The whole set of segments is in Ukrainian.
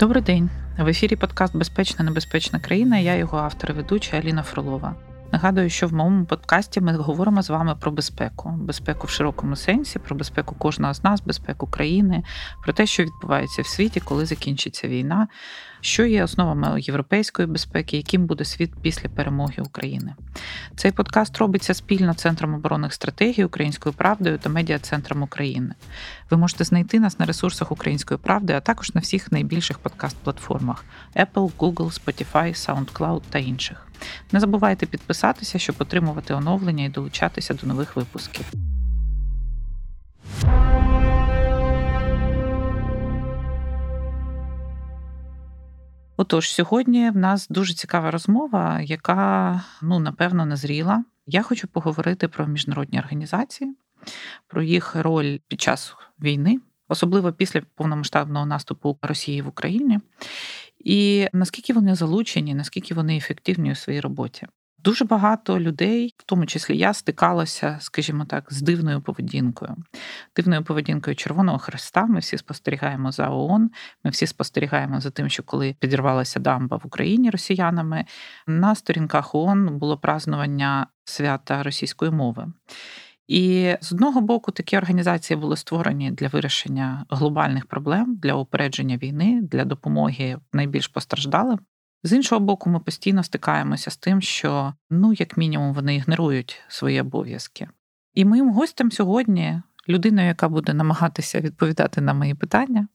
Добрий день. В ефірі подкаст Безпечна небезпечна країна. Я його автор і ведуча Аліна Фролова. Нагадую, що в моєму подкасті ми говоримо з вами про безпеку, безпеку в широкому сенсі, про безпеку кожного з нас, безпеку країни, про те, що відбувається в світі, коли закінчиться війна, що є основами європейської безпеки, яким буде світ після перемоги України. Цей подкаст робиться спільно Центром оборонних стратегій Українською правдою та медіа центром України. Ви можете знайти нас на ресурсах Української правди, а також на всіх найбільших подкаст-платформах Apple, Google, Spotify, SoundCloud та інших. Не забувайте підписатися, щоб отримувати оновлення і долучатися до нових випусків. Отож, сьогодні в нас дуже цікава розмова, яка ну напевно назріла. Я хочу поговорити про міжнародні організації, про їх роль під час війни, особливо після повномасштабного наступу Росії в Україні, і наскільки вони залучені, наскільки вони ефективні у своїй роботі. Дуже багато людей, в тому числі я, стикалася, скажімо так, з дивною поведінкою, дивною поведінкою Червоного Христа. Ми всі спостерігаємо за ООН, Ми всі спостерігаємо за тим, що коли підірвалася дамба в Україні росіянами, на сторінках ООН було празднування свята російської мови. І з одного боку такі організації були створені для вирішення глобальних проблем, для упередження війни, для допомоги найбільш постраждалим. З іншого боку, ми постійно стикаємося з тим, що ну, як мінімум, вони ігнорують свої обов'язки. І моїм гостем сьогодні, людиною, яка буде намагатися відповідати на мої питання,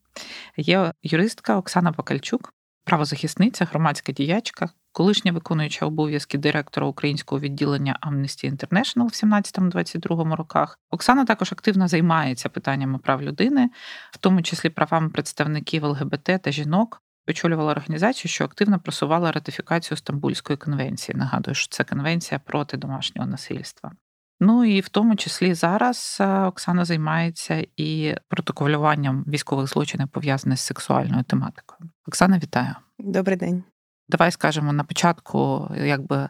є юристка Оксана Бакальчук, правозахисниця, громадська діячка, колишня виконуюча обов'язки директора українського відділення Amnesty International в 17-22 роках. Оксана також активно займається питаннями прав людини, в тому числі правами представників ЛГБТ та жінок. Очолювала організацію, що активно просувала ратифікацію Стамбульської конвенції. Нагадую, що це конвенція проти домашнього насильства. Ну і в тому числі зараз е, Оксана займається і протоколюванням військових злочинів пов'язаних з сексуальною тематикою. Оксана, вітаю. Добрий день. Давай скажемо на початку, якби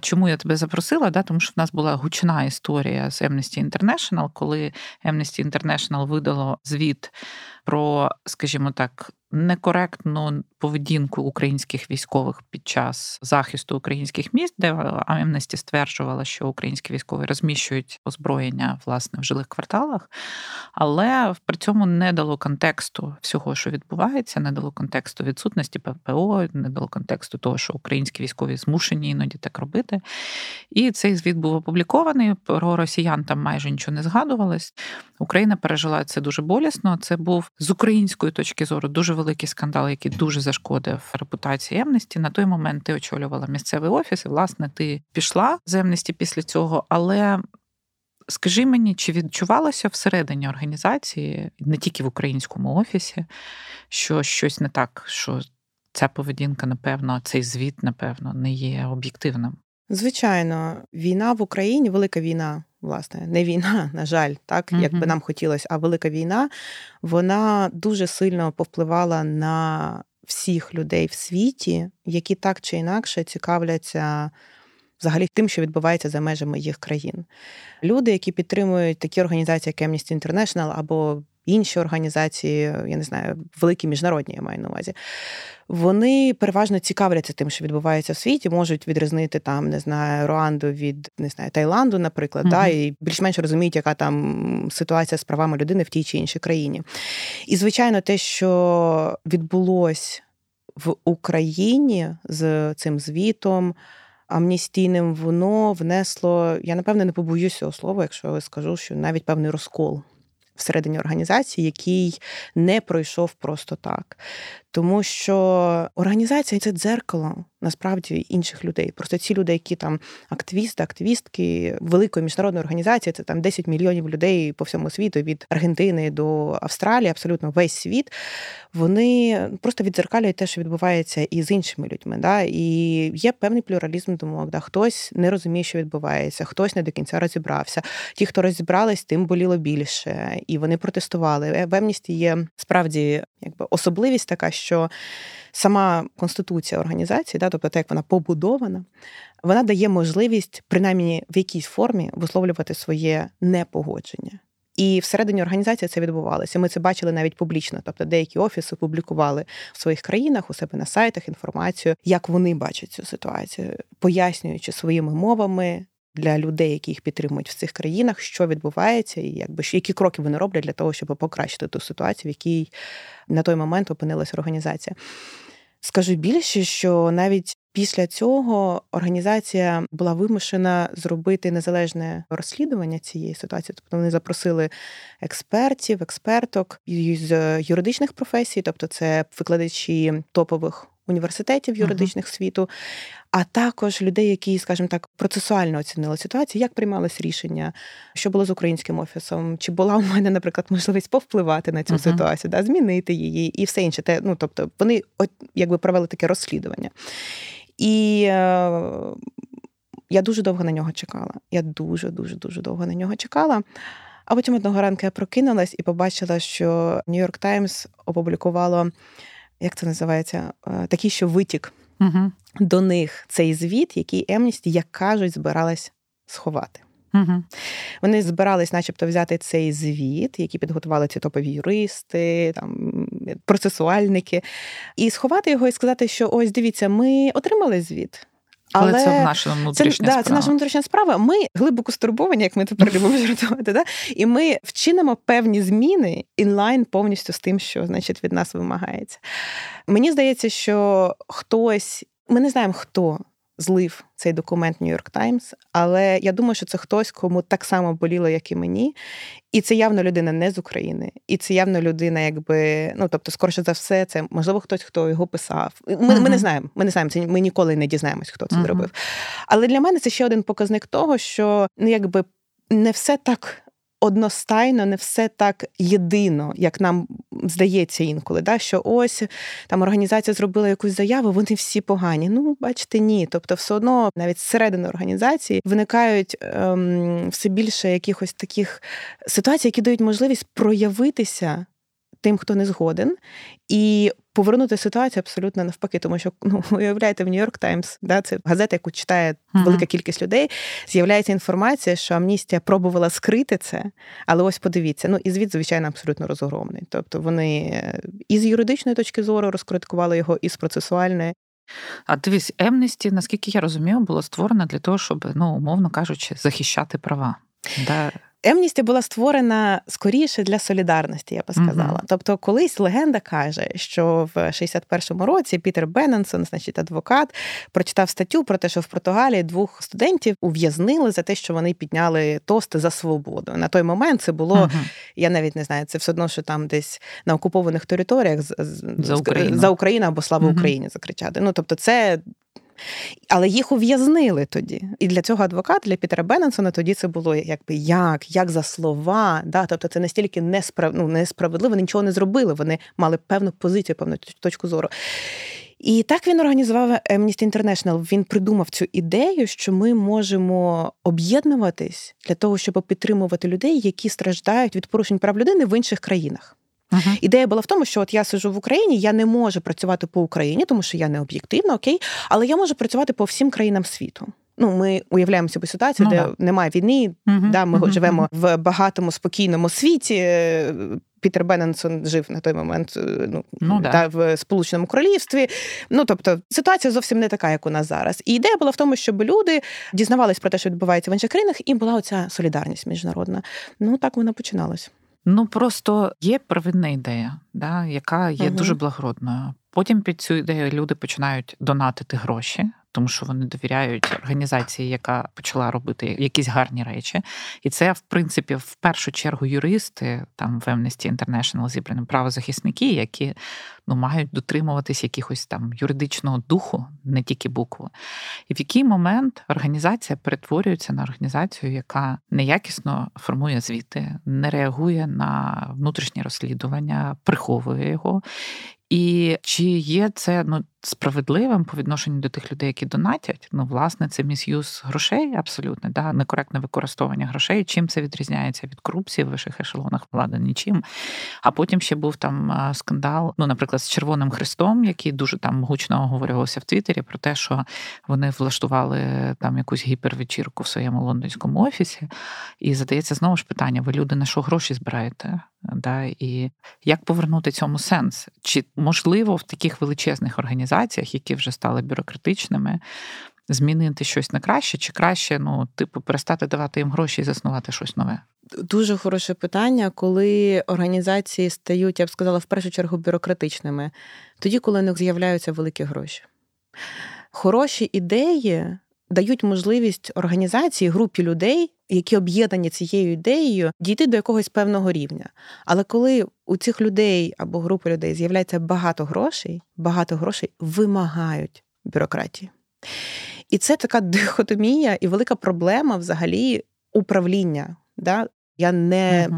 чому я тебе запросила, да? тому що в нас була гучна історія з Amnesty International, коли Amnesty International видало звіт про, скажімо так, некоректну поведінку українських військових під час захисту українських міст, де Амнесті стверджувала, що українські військові розміщують озброєння власне в жилих кварталах, але при цьому не дало контексту всього, що відбувається, не дало контексту відсутності ППО, не дало контексту того, що українські військові змушені іноді так робити. І цей звіт був опублікований. Про росіян там майже нічого не згадувалось. Україна пережила це дуже болісно. Це був з української точки зору дуже великий скандал, який дуже зашкодив репутації Емнесті. На той момент ти очолювала місцевий офіс, і власне ти пішла з Емнесті після цього. Але скажи мені, чи відчувалося всередині організації, не тільки в українському офісі, що щось не так, що ця поведінка, напевно, цей звіт, напевно, не є об'єктивним? Звичайно, війна в Україні, велика війна власне, не війна, на жаль, так як би нам хотілося, а велика війна, вона дуже сильно повпливала на всіх людей в світі, які так чи інакше цікавляться. Взагалі тим, що відбувається за межами їх країн. Люди, які підтримують такі організації, як Amnesty International або інші організації, я не знаю, великі міжнародні, я маю на увазі, вони переважно цікавляться тим, що відбувається в світі, можуть відрізнити там, не знаю, Руанду від не знаю, Таїланду, наприклад, mm-hmm. да, і більш-менш розуміють, яка там ситуація з правами людини в тій чи іншій країні. І, звичайно, те, що відбулось в Україні з цим звітом. Амністійним воно внесло, я напевне не побоюсь цього слова, якщо скажу, що навіть певний розкол всередині організації, який не пройшов просто так. Тому що організація це дзеркало насправді інших людей. Просто ці люди, які там активісти, активістки великої міжнародної організації, це там 10 мільйонів людей по всьому світу, від Аргентини до Австралії, абсолютно весь світ. Вони просто віддзеркалюють те, що відбувається і з іншими людьми. Да? І є певний плюралізм думок. Да? Хтось не розуміє, що відбувається, хтось не до кінця розібрався. Ті, хто розібрались, тим боліло більше, і вони протестували. В Емністі є справді якби особливість така, що сама конституція організації, да, тобто те, як вона побудована, вона дає можливість, принаймні в якійсь формі, висловлювати своє непогодження. І всередині організації це відбувалося. Ми це бачили навіть публічно. Тобто деякі офіси публікували в своїх країнах у себе на сайтах інформацію, як вони бачать цю ситуацію, пояснюючи своїми мовами. Для людей, які їх підтримують в цих країнах, що відбувається, і якби які кроки вони роблять для того, щоб покращити ту ситуацію, в якій на той момент опинилася організація. Скажу більше, що навіть після цього організація була вимушена зробити незалежне розслідування цієї ситуації. Тобто вони запросили експертів, експерток з юридичних професій, тобто це викладачі топових університетів юридичних uh-huh. світу, а також людей, які, скажімо так, процесуально оцінили ситуацію, як приймалось рішення, що було з українським офісом, чи була у мене, наприклад, можливість повпливати на цю uh-huh. ситуацію, да, змінити її і все інше. Те, ну тобто, вони от, якби провели таке розслідування. І е, я дуже довго на нього чекала. Я дуже, дуже, дуже довго на нього чекала. А потім одного ранку я прокинулась і побачила, що Нью-Йорк Таймс опублікувало, як це називається, е, такий, що витік угу. до них цей звіт, який Емністі, як кажуть, збиралась сховати. Угу. Вони збирались, начебто, взяти цей звіт, який підготували ці топові юристи, там процесуальники, і сховати його і сказати, що ось дивіться, ми отримали звіт. Але, Але це наша внутрішня це, справа. Да, це наша внутрішня справа. Ми глибоко стурбовані, як ми тепер любимо жартувати. Да? І ми вчинимо певні зміни інлайн повністю з тим, що значить від нас вимагається. Мені здається, що хтось, ми не знаємо хто злив цей документ Нью-Йорк Таймс, але я думаю, що це хтось, кому так само боліло, як і мені. І це явно людина не з України. І це явно людина, якби, ну тобто, скоріше за все, це можливо хтось, хто його писав. Ми uh-huh. ми не знаємо. Ми не знаємо, це ми ніколи не дізнаємось, хто це uh-huh. зробив. Але для мене це ще один показник того, що ну, якби не все так одностайно не все так єдино, як нам здається інколи. Да? Що ось там організація зробила якусь заяву, вони всі погані. Ну, бачите, ні. Тобто, все одно навіть зсередини організації виникають ем, все більше якихось таких ситуацій, які дають можливість проявитися тим, хто не згоден, і повернути ситуацію абсолютно навпаки, тому що ну уявляєте, в Нью-Йорк Таймс, да, це газета, яку читає велика кількість людей. З'являється інформація, що амністія пробувала скрити це, але ось подивіться. Ну і звіт, звичайно, абсолютно розгромний. Тобто вони е, і з юридичної точки зору розкритикували його, і з процесуальної. А дивись, Емнесті, наскільки я розумію, було створена для того, щоб, ну, умовно кажучи, захищати права. Да. Емністі була створена скоріше для солідарності, я би сказала. uh Тобто, колись легенда каже, що в 61-му році Пітер Бенненсон, значить адвокат, прочитав статтю про те, що в Португалії двох студентів ув'язнили за те, що вони підняли тости за свободу. На той момент це було, uh я навіть не знаю, це все одно, що там десь на окупованих територіях за Україну, за Україну або слава uh Україні закричати. Ну тобто, це але їх ув'язнили тоді. І для цього адвоката, для Пітера Бенненсона, тоді це було якби як, як за слова. Да? Тобто це настільки несправ... ну, несправедливо, нічого не зробили. Вони мали певну позицію, певну точку зору. І так він організував Amnesty International. Він придумав цю ідею, що ми можемо об'єднуватись для того, щоб підтримувати людей, які страждають від порушень прав людини в інших країнах. Uh-huh. Ідея була в тому, що от я сижу в Україні, я не можу працювати по Україні, тому що я не об'єктивна, окей, але я можу працювати по всім країнам світу. Ну, ми уявляємо собі ситуацію, ну, де да. немає війни. Uh-huh. Да, Ми uh-huh. живемо в багатому спокійному світі. Пітер Бенненсон жив на той момент ну, ну да. в Сполученому Королівстві. Ну тобто ситуація зовсім не така, як у нас зараз. І ідея була в тому, щоб люди дізнавались про те, що відбувається в інших країнах, і була оця солідарність міжнародна. Ну так вона починалась. Ну просто є первинна ідея, да, яка є угу. дуже благородною. Потім під цю ідею люди починають донатити гроші тому що вони довіряють організації, яка почала робити якісь гарні речі. І це, в принципі, в першу чергу юристи там в Amnesty International зібрані правозахисники, які ну, мають дотримуватись якихось там юридичного духу, не тільки букву. І в який момент організація перетворюється на організацію, яка неякісно формує звіти, не реагує на внутрішнє розслідування, приховує його. І чи є це ну справедливим по відношенню до тих людей, які донатять? Ну, власне, це міс'юз грошей, абсолютно, да, некоректне використовування грошей. Чим це відрізняється від корупції в вищих ешелонах влади? Нічим. А потім ще був там скандал, ну, наприклад, з Червоним Христом, який дуже там гучно оговорювався в Твіттері про те, що вони влаштували там якусь гіпервечірку в своєму лондонському офісі. І задається знову ж питання: ви люди на що гроші збираєте? Да, І як повернути цьому сенс? Чи можливо в таких величезних організаціях, які вже стали бюрократичними, змінити щось на краще, чи краще, ну, типу, перестати давати їм гроші і заснувати щось нове? Дуже хороше питання, коли організації стають, я б сказала, в першу чергу бюрократичними, тоді, коли у них з'являються великі гроші. Хороші ідеї дають можливість організації, групі людей, які об'єднані цією ідеєю, дійти до якогось певного рівня. Але коли у цих людей або групи людей з'являється багато грошей, багато грошей вимагають бюрократії. І це така дихотомія і велика проблема взагалі управління. Да? Я не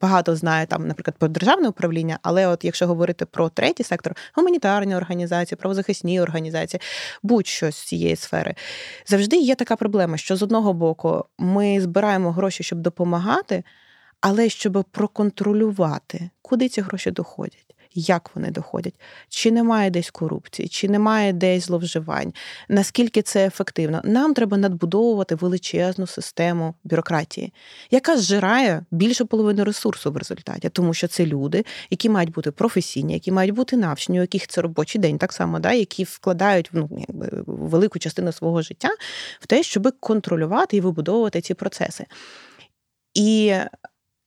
багато знає там, наприклад, про державне управління, але от якщо говорити про третій сектор, гуманітарні організації, правозахисні організації, будь-що з цієї сфери, завжди є така проблема, що з одного боку ми збираємо гроші, щоб допомагати, але щоб проконтролювати, куди ці гроші доходять як вони доходять, чи немає десь корупції, чи немає десь зловживань, наскільки це ефективно. Нам треба надбудовувати величезну систему бюрократії, яка зжирає більше половини ресурсу в результаті, тому що це люди, які мають бути професійні, які мають бути навчені, у яких це робочий день, так само, да, які вкладають ну, якби, велику частину свого життя в те, щоб контролювати і вибудовувати ці процеси. І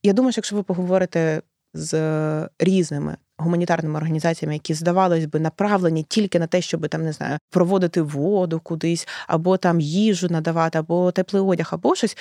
я думаю, що якщо ви поговорите з різними гуманітарними організаціями, які здавалось би направлені тільки на те, щоб там не знаю, проводити воду кудись, або там їжу надавати, або теплий одяг, або щось,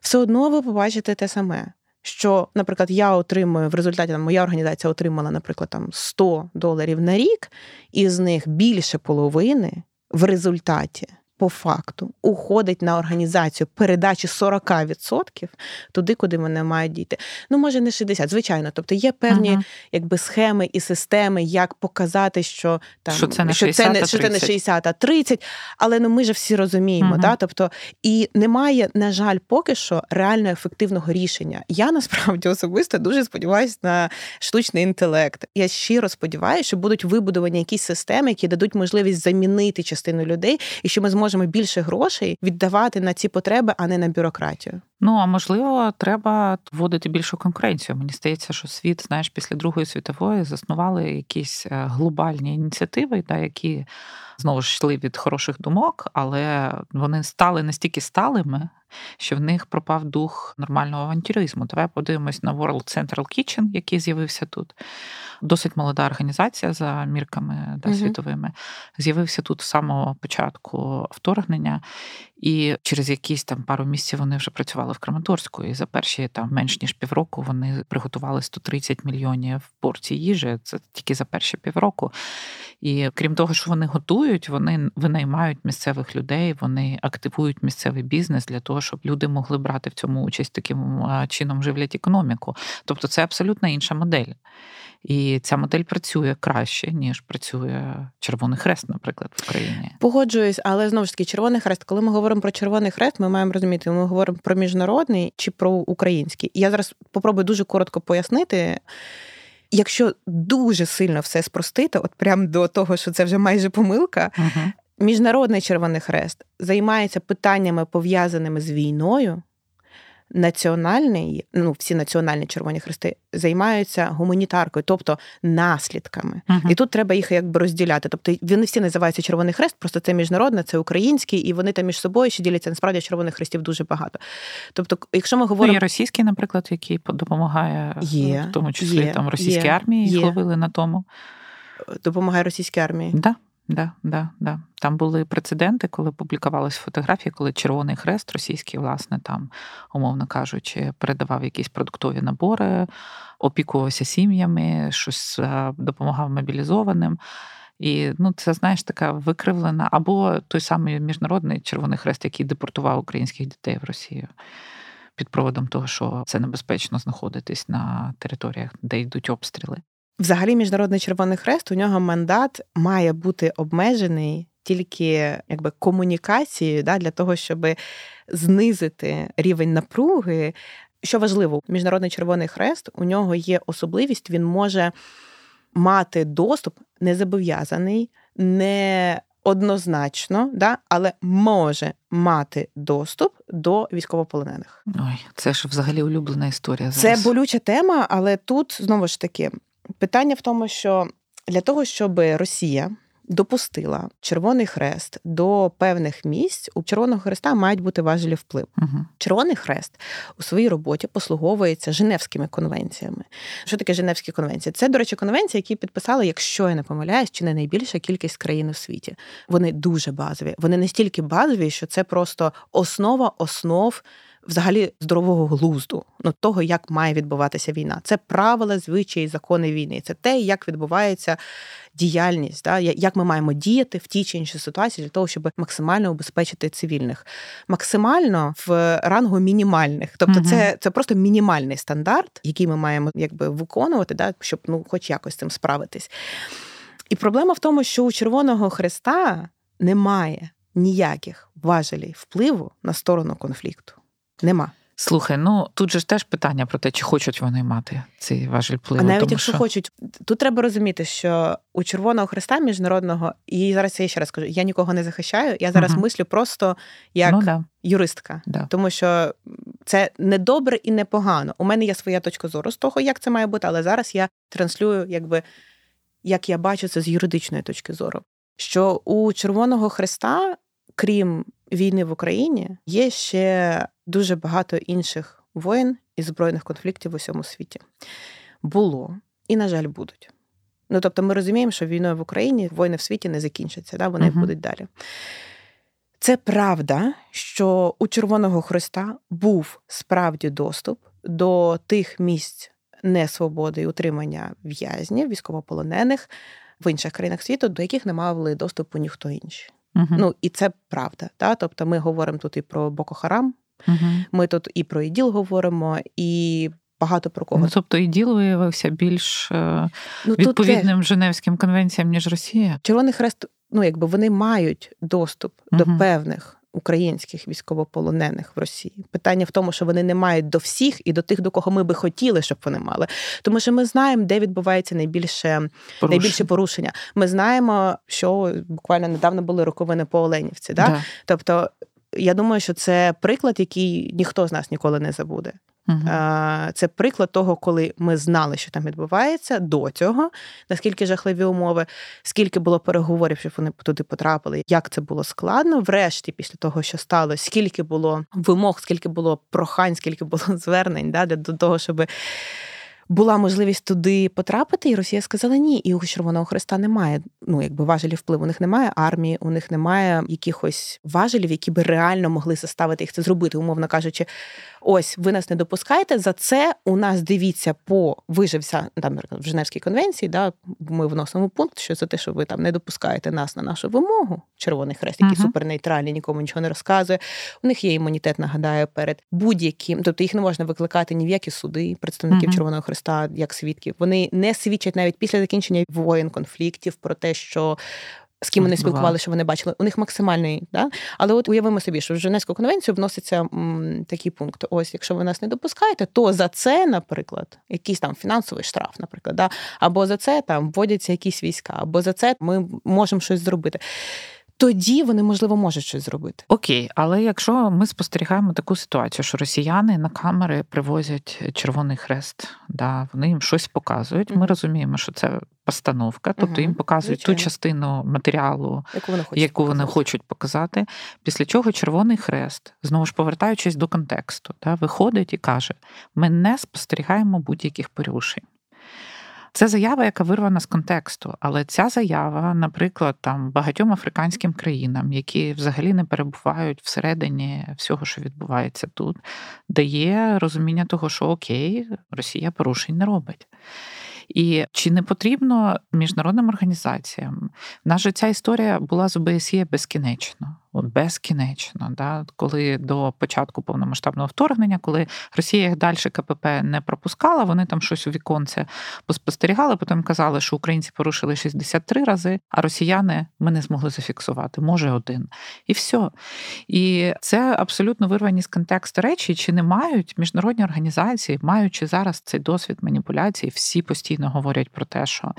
все одно ви побачите те саме. Що, наприклад, я отримую в результаті там, моя організація отримала, наприклад, там 100 доларів на рік, і з них більше половини в результаті по факту уходить на організацію передачі 40% туди, куди вони мають дійти. Ну, може, не 60, звичайно. Тобто є певні ага. якби схеми і системи, як показати, що там що це не 60, це не, що це не 60, а 30, але ну ми ж всі розуміємо. Ага. Да? Тобто, і немає, на жаль, поки що реально ефективного рішення. Я насправді особисто дуже сподіваюся на штучний інтелект. Я щиро сподіваюся, що будуть вибудовані якісь системи, які дадуть можливість замінити частину людей, і що ми зможемо можемо більше грошей віддавати на ці потреби, а не на бюрократію. Ну а можливо, треба вводити більшу конкуренцію. Мені здається, що світ, знаєш, після Другої світової заснували якісь е, глобальні ініціативи, да, які знову ж йшли від хороших думок, але вони стали настільки сталими, що в них пропав дух нормального авантюризму. Давай подивимось на World Central Kitchen, який з'явився тут. Досить молода організація за мірками да, світовими. З'явився тут з самого початку вторгнення, і через якісь там пару місяців вони вже працювали в Краматорську. І за перші там менш ніж півроку вони приготували 130 мільйонів порцій їжі. Це тільки за перші півроку. І крім того, що вони готують, вони винаймають місцевих людей, вони активують місцевий бізнес для того, щоб люди могли брати в цьому участь таким чином живлять економіку. Тобто це абсолютно інша модель. І ця модель працює краще, ніж працює Червоний Хрест, наприклад, в Україні. Pогоджуюсь, але знову ж таки, Червоний Хрест, коли ми говоримо про Червоний Хрест, ми маємо розуміти, ми говоримо про міжнародний чи про український. Я зараз попробую дуже коротко пояснити. Якщо дуже сильно все спростити, от прямо до того, що це вже майже помилка, uh міжнародний Червоний Хрест займається питаннями пов'язаними з війною національний, ну всі національні червоні хрести займаються гуманітаркою, тобто наслідками. Uh-huh. І тут треба їх якби розділяти. Тобто вони всі називаються Червоний Хрест, просто це міжнародне, це український, і вони там між собою ще діляться. Насправді червоних хрестів дуже багато. Тобто, якщо ми говоримо Ну, є російський, наприклад, який допомагає є, в тому числі є, там російській є, армії їх ловили на тому. Допомагає російській армії. Да. Да, да, да. Там були прецеденти, коли публікувалися фотографії, коли Червоний Хрест російський, власне, там, умовно кажучи, передавав якісь продуктові набори, опікувався сім'ями, щось е, допомагав мобілізованим. І ну, це, знаєш, така викривлена, або той самий міжнародний Червоний Хрест, який депортував українських дітей в Росію. Під проводом того, що це небезпечно знаходитись на територіях, де йдуть обстріли. Взагалі, міжнародний червоний хрест у нього мандат має бути обмежений тільки якби комунікацією да, для того, щоб знизити рівень напруги. Що важливо, міжнародний червоний хрест у нього є особливість, він може мати доступ не зобов'язаний, не однозначно, да, але може мати доступ до військовополонених. Ой, це ж взагалі улюблена історія. Зараз. Це болюча тема, але тут знову ж таки питання в тому, що для того, щоб Росія допустила Червоний Хрест до певних місць, у Червоного Хреста мають бути важелі вплив. Угу. Червоний Хрест у своїй роботі послуговується Женевськими конвенціями. Що таке Женевські конвенції? Це, до речі, конвенції, які підписали, якщо я не помиляюсь, чи не найбільша кількість країн у світі. Вони дуже базові. Вони настільки базові, що це просто основа основ взагалі здорового глузду, ну того, як має відбуватися війна. Це правила, звичаї, закони війни. Це те, як відбувається діяльність, да, як ми маємо діяти в тій чи іншій ситуації для того, щоб максимально убезпечити цивільних, максимально в рангу мінімальних. Тобто, угу. це це просто мінімальний стандарт, який ми маємо якби виконувати, да, щоб ну, хоч якось з цим справитись. І проблема в тому, що у Червоного Хреста немає ніяких важелей впливу на сторону конфлікту. Нема. Слухай, ну тут же ж теж питання про те, чи хочуть вони мати цей важіль впливу. А навіть тому, якщо що... хочуть, тут треба розуміти, що у Червоного Христа міжнародного, і зараз я ще раз кажу, я нікого не захищаю, я зараз угу. мислю просто як ну, да. юристка, да. тому що це не добре і не погано. У мене є своя точка зору з того, як це має бути, але зараз я транслюю, якби як я бачу це з юридичної точки зору. Що у Червоного Христа, крім війни в Україні, є ще дуже багато інших воєн і збройних конфліктів в усьому світі. Було і, на жаль, будуть. Ну тобто, ми розуміємо, що війною в Україні воїни в світі не закінчаться, да? вони uh будуть далі. Це правда, що у Червоного Христа був справді доступ до тих місць несвободи і утримання в'язнів, військовополонених в інших країнах світу, до яких не мали доступу ніхто інший. Ну і це правда. Та? Тобто, ми говоримо тут і про Боко Харам, Угу. Ми тут і про іділ говоримо, і багато про кого. Ну, Тобто іділ виявився більш е, ну, відповідним тут Женевським конвенціям, ніж Росія. Червоний хрест, ну якби вони мають доступ угу. до певних. Українських військовополонених в Росії питання в тому, що вони не мають до всіх і до тих, до кого ми би хотіли, щоб вони мали. Тому що ми знаємо, де відбувається найбільше Порушення. найбільше порушення. Ми знаємо, що буквально недавно були роковини по Оленівці. Да? да. Тобто я думаю, що це приклад, який ніхто з нас ніколи не забуде. Uh-huh. Це приклад того, коли ми знали, що там відбувається до цього, наскільки жахливі умови, скільки було переговорів, щоб вони туди потрапили, як це було складно. Врешті, після того, що сталося, скільки було вимог, скільки було прохань, скільки було звернень да, до того, щоб була можливість туди потрапити, і Росія сказала ні. І у Червоного Христа немає. Ну якби важелів впливу. У них немає армії, у них немає якихось важелів, які би реально могли заставити їх це зробити, умовно кажучи. Ось ви нас не допускаєте. За це у нас дивіться по вижився там в Женевській конвенції. Да, Ми вносимо пункт, що за те, що ви там не допускаєте нас на нашу вимогу, Червоний Хрест, який uh-huh. супернейтральний, нікому нічого не розказує. У них є імунітет, нагадаю, перед будь-яким, тобто їх не можна викликати ні в які суди представників uh-huh. Червоного Хреста як свідків. Вони не свідчать навіть після закінчення воєн, конфліктів про те, що з ким вони спілкувалися, що вони бачили. У них максимальний, да? але от уявимо собі, що в Женевську конвенцію вноситься м, такий пункт: ось, якщо ви нас не допускаєте, то за це, наприклад, якийсь там фінансовий штраф, наприклад, да? або за це там вводяться якісь війська, або за це ми можемо щось зробити тоді вони можливо можуть щось зробити. Окей, але якщо ми спостерігаємо таку ситуацію, що росіяни на камери привозять Червоний Хрест, да, вони їм щось показують. Ми розуміємо, що це постановка, тобто їм показують Звичайно. ту частину матеріалу, яку вони хочуть яку вони хочуть показати. Після чого Червоний Хрест, знову ж повертаючись до контексту, да, виходить і каже: ми не спостерігаємо будь-яких порушень. Це заява, яка вирвана з контексту, але ця заява, наприклад, там багатьом африканським країнам, які взагалі не перебувають всередині всього, що відбувається тут, дає розуміння того, що окей, Росія порушень не робить. І чи не потрібно міжнародним організаціям? В нас ця історія була з ОБСЄ безкінечно. От безкінечно, да, коли до початку повномасштабного вторгнення, коли Росія їх далі КПП не пропускала, вони там щось у віконце поспостерігали, потім казали, що українці порушили 63 рази, а росіяни ми не змогли зафіксувати, може один. І все. І це абсолютно вирвані з контексту речі, чи не мають міжнародні організації, маючи зараз цей досвід маніпуляцій, всі постійно говорять про те, що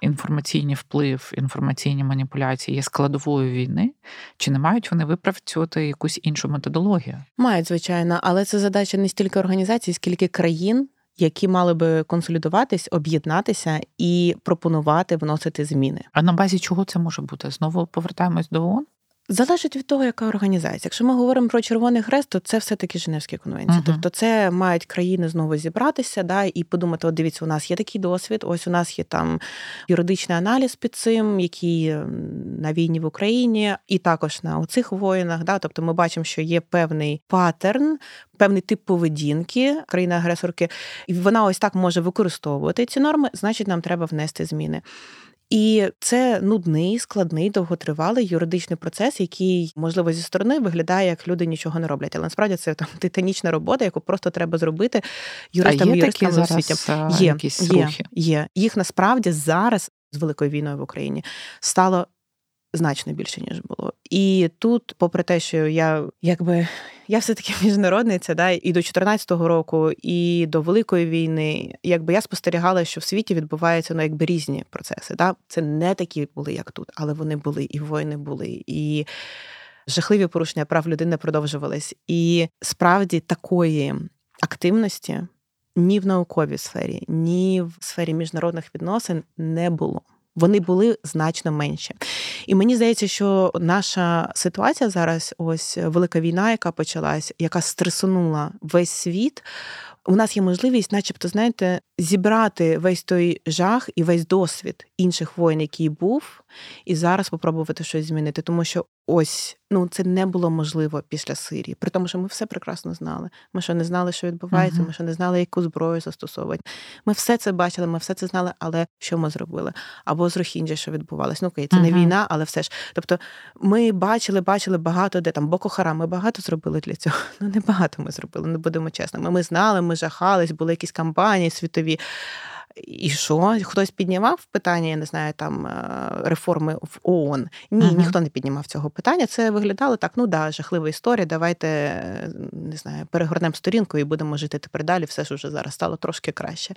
інформаційний вплив, інформаційні маніпуляції є складовою війни, чи не мають вони випрацювати якусь іншу методологію? Мають, звичайно, але це задача не стільки організацій, скільки країн. Які мали би консолідуватись, об'єднатися і пропонувати вносити зміни. А на базі чого це може бути? Знову повертаємось до ООН? Залежить від того, яка організація. Якщо ми говоримо про Червоний Хрест, то це все-таки Женевські конвенції. Uh-huh. Тобто, це мають країни знову зібратися, да, і подумати: от дивіться, у нас є такий досвід. Ось у нас є там юридичний аналіз під цим, який на війні в Україні, і також на оцих воїнах. Да, Тобто, ми бачимо, що є певний паттерн. Певний тип поведінки країни-агресорки, і вона ось так може використовувати ці норми, значить, нам треба внести зміни. І це нудний, складний, довготривалий юридичний процес, який, можливо, зі сторони виглядає, як люди нічого не роблять. Але насправді це там титанічна робота, яку просто треба зробити юристам а є юристам такі зараз Є, якісь є, рухи? є. Їх насправді зараз з великою війною в Україні стало значно більше ніж було. І тут, попри те, що я якби я все-таки міжнародниця, да, і до 14-го року, і до Великої війни, якби я спостерігала, що в світі відбуваються ну, якби різні процеси. Да? Це не такі були, як тут, але вони були, і воїни були, і жахливі порушення прав людини продовжувались. І справді такої активності ні в науковій сфері, ні в сфері міжнародних відносин не було вони були значно менші. І мені здається, що наша ситуація зараз, ось велика війна, яка почалась, яка стресунула весь світ. У нас є можливість, начебто, знаєте, зібрати весь той жах і весь досвід інших воїн, який був, і зараз спробувати щось змінити. Тому що ось ну це не було можливо після Сирії, при тому, що ми все прекрасно знали. Ми що не знали, що відбувається, uh-huh. ми що не знали, яку зброю застосовувати. Ми все це бачили, ми все це знали, але що ми зробили? Або з Рохінджі, що відбувалось. Ну окей, це uh-huh. не війна, але все ж. Тобто, ми бачили, бачили багато де там Боко Харам, Ми багато зробили для цього. Ну не багато ми зробили, не будемо чесними. Ми знали, ми жахались, були якісь кампанії світові. І що? Хтось піднімав питання, я не знаю, там е, реформи в ООН? Ні, uh-huh. ніхто не піднімав цього питання. Це виглядало так: ну да, жахлива історія. Давайте не знаю, перегорнемо сторінку і будемо жити тепер далі. Все ж уже зараз стало трошки краще.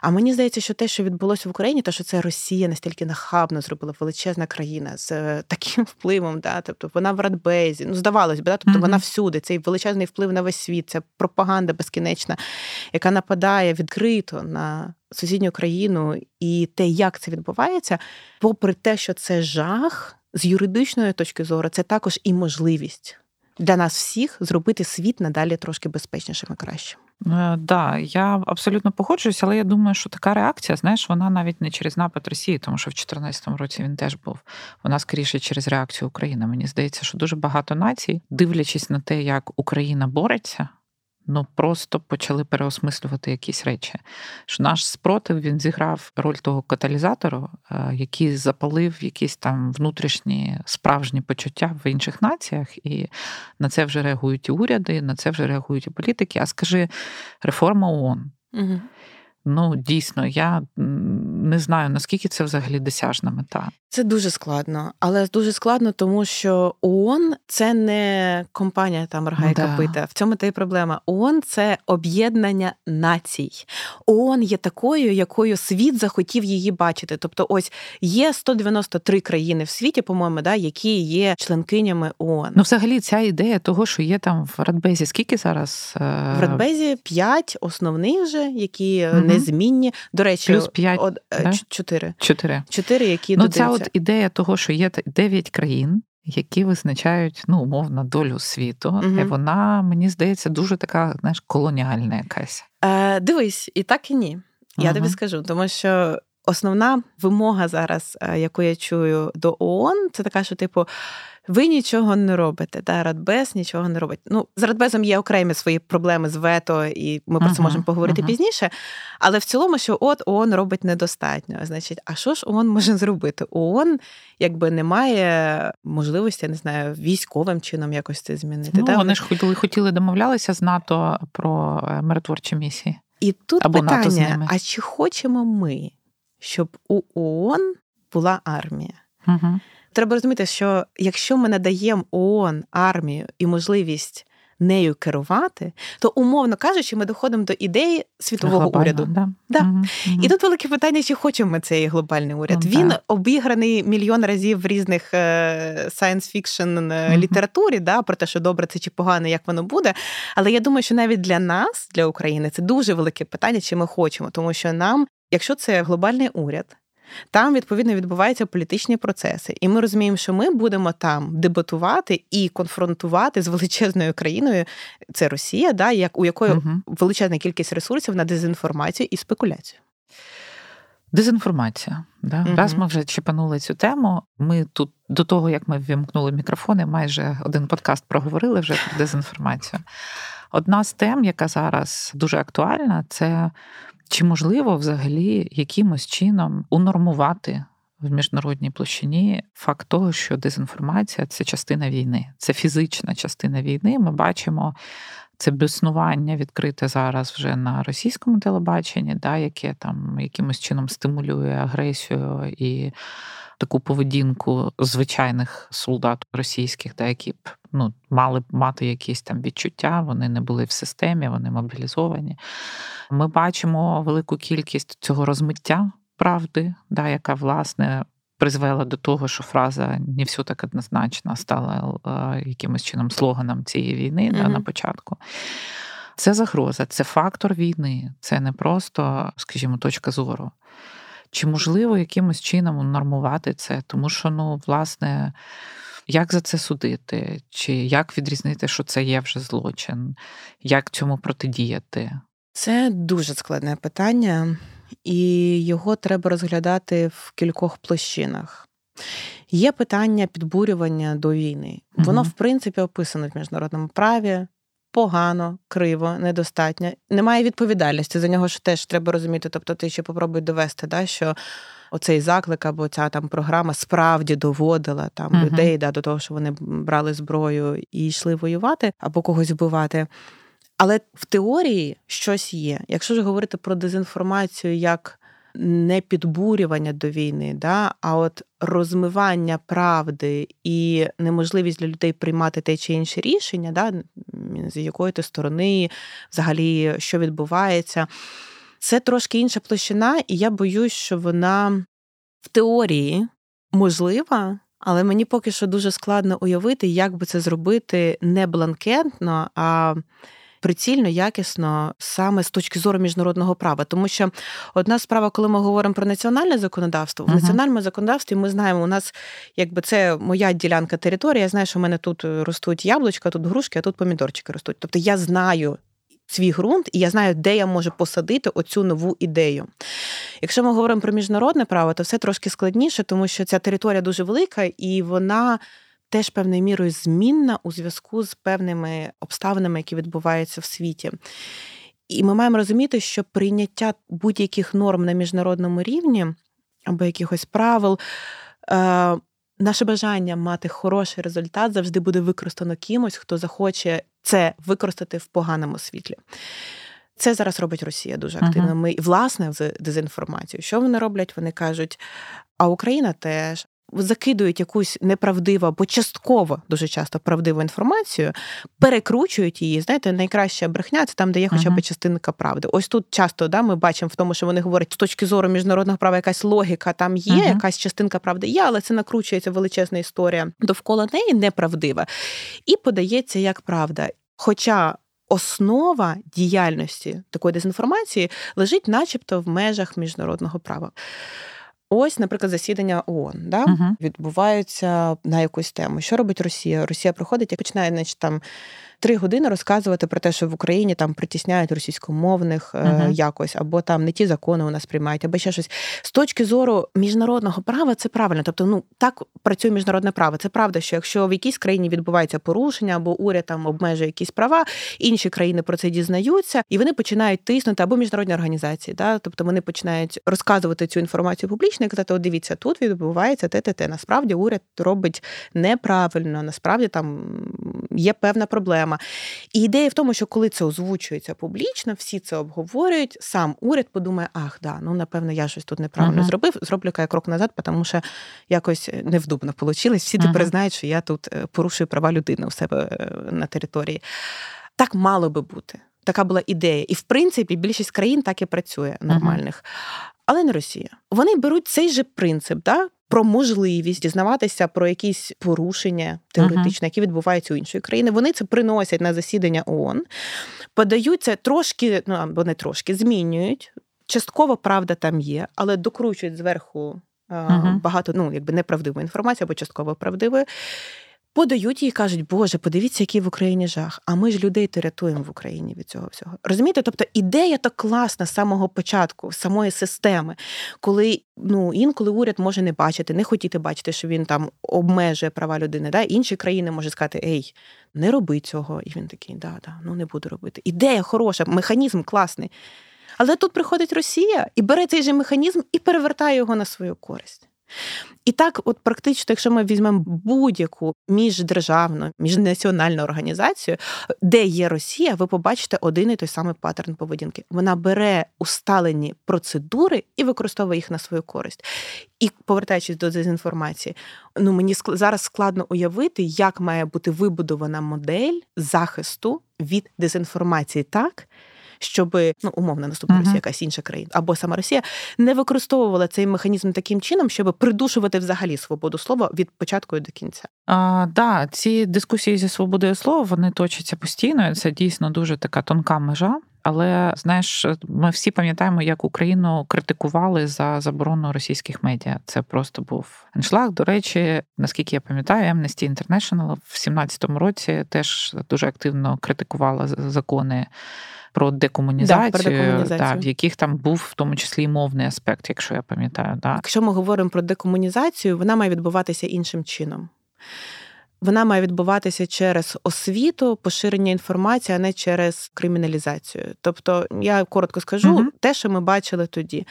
А мені здається, що те, що відбулося в Україні, то що це Росія настільки нахабно зробила величезна країна з е, таким впливом, да, тобто вона в Радбезі, ну здавалось би, да, тобто mm-hmm. вона всюди. Цей величезний вплив на весь світ, це пропаганда безкінечна, яка нападає відкрито на сусідню країну і те, як це відбувається, попри те, що це жах з юридичної точки зору, це також і можливість для нас всіх зробити світ надалі трошки безпечнішим і кращим. Е, да, я абсолютно погоджуюсь, але я думаю, що така реакція, знаєш, вона навіть не через напад Росії, тому що в 2014 році він теж був. Вона скоріше через реакцію України. Мені здається, що дуже багато націй, дивлячись на те, як Україна бореться ну просто почали переосмислювати якісь речі. Що Наш спротив він зіграв роль того каталізатору, е, який запалив якісь там внутрішні справжні почуття в інших націях, і на це вже реагують і уряди, на це вже реагують і політики. А скажи, реформа ООН. Угу. Ну, дійсно, я не знаю, наскільки це взагалі досяжна мета. Це дуже складно, але дуже складно, тому що ООН – це не компанія там рога і да. копита. В цьому та й проблема. ООН – це об'єднання націй. ООН є такою, якою світ захотів її бачити. Тобто, ось є 193 країни в світі, по-моєму, да, які є членкинями ООН. Ну, взагалі, ця ідея того, що є там в Радбезі, скільки зараз е, в Радбезі п'ять основних вже, які угу. Незмінні. До речі, плюс п'ять да? чотири. Чотири. Чотири, які ну, додаються. Ця от ідея того, що є дев'ять країн. Які визначають ну умовно долю світу, угу. і вона мені здається дуже така, знаєш, колоніальна якась. Е, Дивись, і так і ні. Я угу. тобі скажу, тому що основна вимога зараз, е, яку я чую до ООН, це така, що типу ви нічого не робите. Да, Радбез нічого не робить. Ну, з Радбезом є окремі свої проблеми з вето, і ми про це uh-huh, можемо поговорити uh-huh. пізніше. Але в цілому, що от ООН робить недостатньо. Значить, а що ж ООН може зробити? ООН якби не має можливості, я не знаю, військовим чином якось це змінити. Ну, да? Вони ж хотіли хотіли домовлялися з НАТО про е, миротворчі місії. І тут Або питання: НАТО з ними. а чи хочемо ми, щоб у ООН була армія? Угу. Треба розуміти, що якщо ми надаємо ООН армію і можливість нею керувати, то умовно кажучи, ми доходимо до ідеї світового Глобально, уряду. Да. Да. Угу, угу. І тут велике питання: чи хочемо ми цей глобальний уряд? Ну, Він да. обіграний мільйон разів в різних е, science fiction угу. літературі, да, про те, що добре це чи погано, як воно буде. Але я думаю, що навіть для нас, для України, це дуже велике питання, чи ми хочемо, тому що нам, якщо це глобальний уряд. Там відповідно відбуваються політичні процеси, і ми розуміємо, що ми будемо там дебатувати і конфронтувати з величезною країною. Це Росія, да, як у якої угу. величезна кількість ресурсів на дезінформацію і спекуляцію. Дезінформація. Да? Угу. Раз ми вже чіпанули цю тему. Ми тут до того, як ми ввімкнули мікрофони, майже один подкаст проговорили вже про дезінформацію. Одна з тем, яка зараз дуже актуальна, це чи можливо взагалі якимось чином унормувати в міжнародній площині факт того, що дезінформація це частина війни, це фізична частина війни. Ми бачимо це біснування відкрите зараз вже на російському телебаченні, да, яке там якимось чином стимулює агресію і таку поведінку звичайних солдат російських, да, які б ну, мали б мати якісь там відчуття, вони не були в системі, вони мобілізовані. Ми бачимо велику кількість цього розмиття правди, да, яка власне. Призвела до того, що фраза не все так однозначно стала е, якимось чином слоганом цієї війни mm-hmm. да, на початку. Це загроза, це фактор війни, це не просто, скажімо, точка зору. Чи можливо якимось чином нормувати це? Тому що, ну, власне, як за це судити? Чи як відрізнити, що це є вже злочин? Як цьому протидіяти? Це дуже складне питання, і його треба розглядати в кількох площинах. Є питання підбурювання до війни. Воно, в принципі, описано в міжнародному праві погано, криво, недостатньо. Немає відповідальності за нього, що теж треба розуміти. Тобто, ти ще попробуй довести, да, що оцей заклик або ця там програма справді доводила там uh-huh. людей да, до того, що вони брали зброю і йшли воювати або когось вбивати. Але в теорії щось є. Якщо ж говорити про дезінформацію як не підбурювання до війни, да, а от розмивання правди і неможливість для людей приймати те чи інше рішення, да, з якої то сторони взагалі що відбувається. Це трошки інша площина, і я боюсь, що вона в теорії можлива, але мені поки що дуже складно уявити, як би це зробити не бланкетно, а прицільно, якісно саме з точки зору міжнародного права. Тому що одна справа, коли ми говоримо про національне законодавство, в uh-huh. національному законодавстві ми знаємо, у нас якби це моя ділянка території. Я знаю, що в мене тут ростуть яблучка, тут грушки, а тут помідорчики ростуть. Тобто я знаю. Свій ґрунт, і я знаю, де я можу посадити оцю нову ідею. Якщо ми говоримо про міжнародне право, то все трошки складніше, тому що ця територія дуже велика і вона теж певною мірою змінна у зв'язку з певними обставинами, які відбуваються в світі. І ми маємо розуміти, що прийняття будь-яких норм на міжнародному рівні або якихось правил. Е, Наше бажання мати хороший результат завжди буде використано кимось, хто захоче це використати в поганому світлі. Це зараз робить Росія дуже активно. Ми власне з дезінформацією. Що вони роблять? Вони кажуть, а Україна теж, закидують якусь неправдиву або частково дуже часто правдиву інформацію, перекручують її. Знаєте, найкраща брехня це там, де є хоча б частинка правди. Ось тут часто да, ми бачимо в тому, що вони говорять з точки зору міжнародного права, якась логіка там є, uh-huh. якась частинка правди є, але це накручується величезна історія довкола неї неправдива і подається як правда. Хоча основа діяльності такої дезінформації лежить, начебто, в межах міжнародного права. Ось, наприклад, засідання ООН да, uh-huh. відбуваються на якусь тему. Що робить Росія? Росія приходить і починає, значить, там три години розказувати про те, що в Україні там притісняють російськомовних uh-huh. якось, або там не ті закони у нас приймають, або ще щось. З точки зору міжнародного права, це правильно. Тобто, ну так працює міжнародне право. Це правда, що якщо в якійсь країні відбувається порушення, або уряд там обмежує якісь права, інші країни про це дізнаються, і вони починають тиснути або міжнародні організації, да, тобто вони починають розказувати цю інформацію публічно і казати: О, дивіться, тут відбувається те, те, те. Насправді уряд робить неправильно, насправді там є певна проблема. І ідея в тому, що коли це озвучується публічно, всі це обговорюють. Сам уряд подумає, ах, да, ну напевно, я щось тут неправильно uh-huh. зробив. Зроблю я крок назад, тому що якось невдобно вийшло. Всі тепер uh-huh. знають, що я тут е, порушую права людини у себе е, на території. Так мало би бути. Така була ідея. І в принципі більшість країн так і працює нормальних. Uh-huh. Але не Росія. Вони беруть цей же принцип, да, про можливість дізнаватися про якісь порушення теоретичні, які відбуваються у іншої країни. Вони це приносять на засідання ООН, подаються трошки, ну або не трошки, змінюють. Частково правда там є, але докручують зверху uh-huh. багато ну, якби неправдивої інформації або частково правдивої подають їй кажуть, Боже, подивіться, який в Україні жах. А ми ж людей то рятуємо в Україні від цього всього. Розумієте? Тобто ідея то класна з самого початку, самої системи, коли ну інколи уряд може не бачити, не хотіти бачити, що він там обмежує права людини. Да? Інші країни можуть сказати, ей, не роби цього. І він такий, да, да, ну не буду робити. Ідея хороша, механізм класний. Але тут приходить Росія і бере цей же механізм і перевертає його на свою користь. І так, от практично, якщо ми візьмемо будь-яку міждержавну, міжнаціональну організацію, де є Росія, ви побачите один і той самий паттерн поведінки. Вона бере усталені процедури і використовує їх на свою користь. І повертаючись до дезінформації, ну мені зараз складно уявити, як має бути вибудована модель захисту від дезінформації так щоб ну умовно наступна uh-huh. Росія, якась інша країна або сама Росія не використовувала цей механізм таким чином, щоб придушувати взагалі свободу слова від початку і до кінця. А, Да, ці дискусії зі свободою слова вони точаться постійно. Це дійсно дуже така тонка межа. Але знаєш, ми всі пам'ятаємо, як Україну критикували за заборону російських медіа. Це просто був аншлаг. До речі, наскільки я пам'ятаю, Amnesty International в 17-му році теж дуже активно критикувала закони про декомунізацію, да, про декомунізацію. Да, в яких там був в тому числі і мовний аспект, якщо я пам'ятаю. Да. Якщо ми говоримо про декомунізацію, вона має відбуватися іншим чином. Вона має відбуватися через освіту, поширення інформації, а не через криміналізацію. Тобто, я коротко скажу, угу. те, що ми бачили тоді.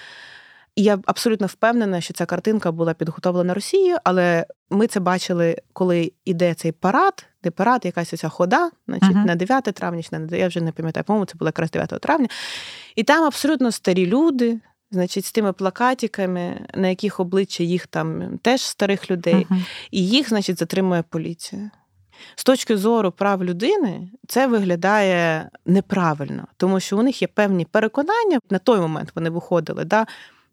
І я абсолютно впевнена, що ця картинка була підготовлена Росією, але ми це бачили, коли йде цей парад, де парад, якась ця хода, значить, uh-huh. на 9 травня, чи на я вже не пам'ятаю, по-моєму, це було якраз 9 травня. І там абсолютно старі люди, значить, з тими плакатиками, на яких обличчя їх там теж старих людей, uh-huh. і їх, значить, затримує поліція. З точки зору прав людини, це виглядає неправильно, тому що у них є певні переконання. На той момент вони виходили, да,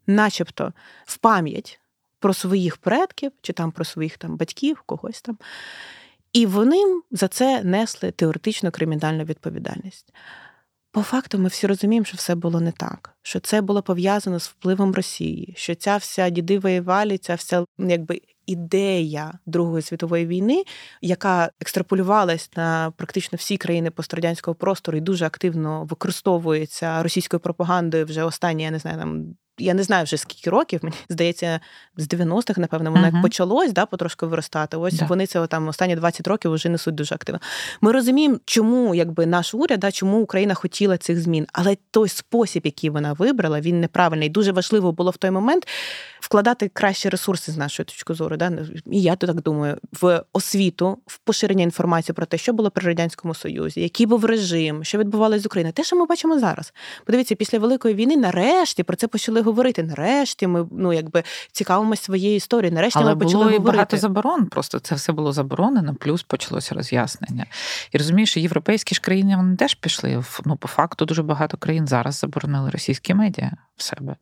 начебто в пам'ять про своїх предків чи там про своїх там батьків, когось там. І вони за це несли теоретично кримінальну відповідальність. По факту, ми всі розуміємо, що все було не так, що це було пов'язано з впливом Росії, що ця вся дідива валі, ця вся якби ідея Другої світової війни, яка екстраполювалась на практично всі країни пострадянського простору і дуже активно використовується російською пропагандою вже останні, я не знаю, там я не знаю вже скільки років, мені здається, з 90-х, напевно, воно uh-huh. як почалось да, потрошки виростати. Ось yeah. вони це там останні 20 років вже несуть дуже активно. Ми розуміємо, чому якби наш уряд, да, чому Україна хотіла цих змін, але той спосіб, який вона вибрала, він неправильний. Дуже важливо було в той момент вкладати кращі ресурси з нашої точки зору. Да? І я так думаю, в освіту, в поширення інформації про те, що було при радянському союзі, який був режим, що відбувалося з Україною. Те, що ми бачимо зараз. Подивіться, після великої війни, нарешті про це почали говорити. Нарешті ми ну якби цікавимося своєю історією. Нарешті Але ми почали було говорити. багато заборон. Просто це все було заборонено, плюс почалося роз'яснення. І розумієш, європейські ж країни вони теж пішли. Ну, по факту дуже багато країн зараз заборонили російські медіа в себе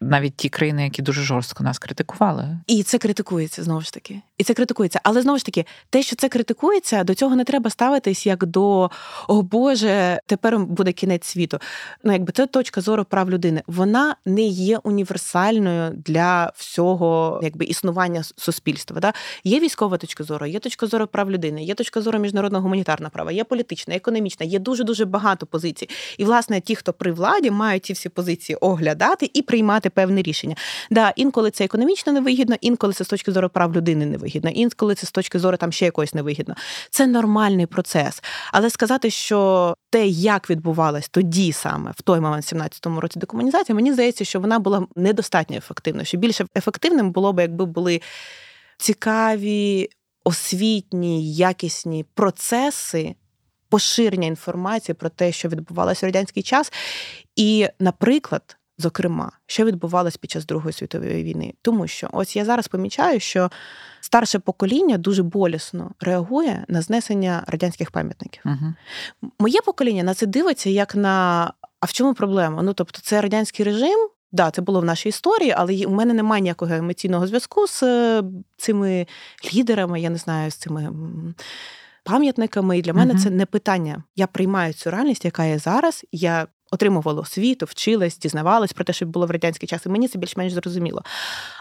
навіть ті країни, які дуже жорстко нас критикували. І це критикується знову ж таки. І це критикується. Але знову ж таки, те, що це критикується, до цього не треба ставитись як до о Боже, тепер буде кінець світу. Ну, якби це точка зору прав людини. Вона не є універсальною для всього якби існування суспільства. Да? Є військова точка зору, є точка зору прав людини, є точка зору міжнародного гуманітарного права, є політична, економічна, є дуже дуже багато позицій. І власне ті, хто при владі, мають ці всі позиції оглядати і приймати певне рішення. Да, інколи це економічно невигідно, інколи це з точки зору прав людини невигідно, інколи це з точки зору там ще якось невигідно. Це нормальний процес. Але сказати, що те, як відбувалось тоді саме в той момент, в 17-му році декомунізація, мені здається, що вона була недостатньо ефективною. Що більше ефективним було б, якби були цікаві, освітні, якісні процеси. Поширення інформації про те, що відбувалося в радянський час, і, наприклад, зокрема, що відбувалось під час Другої світової війни, тому що ось я зараз помічаю, що старше покоління дуже болісно реагує на знесення радянських пам'ятників. Угу. Моє покоління на це дивиться як на а в чому проблема? Ну тобто, це радянський режим. Да, це було в нашій історії, але у мене немає ніякого емоційного зв'язку з е, цими лідерами, я не знаю, з цими пам'ятниками. І для мене uh це не питання. Я приймаю цю реальність, яка є зараз. Я отримувала освіту, вчилась, дізнавалась про те, що було в радянський час, і мені це більш-менш зрозуміло.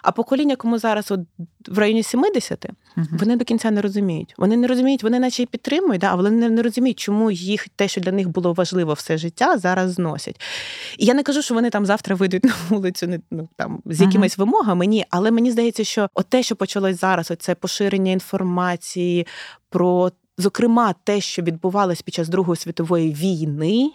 А покоління, кому зараз от в районі 70, uh-huh. вони до кінця не розуміють. Вони не розуміють, вони наче й підтримують, да, але вони не розуміють, чому їх те, що для них було важливо все життя, зараз зносять. І я не кажу, що вони там завтра вийдуть на вулицю, не ну там з якимись uh-huh. вимогами. Ні, але мені здається, що от те, що почалось зараз, оце поширення інформації про. Зокрема, те, що відбувалось під час Другої світової війни,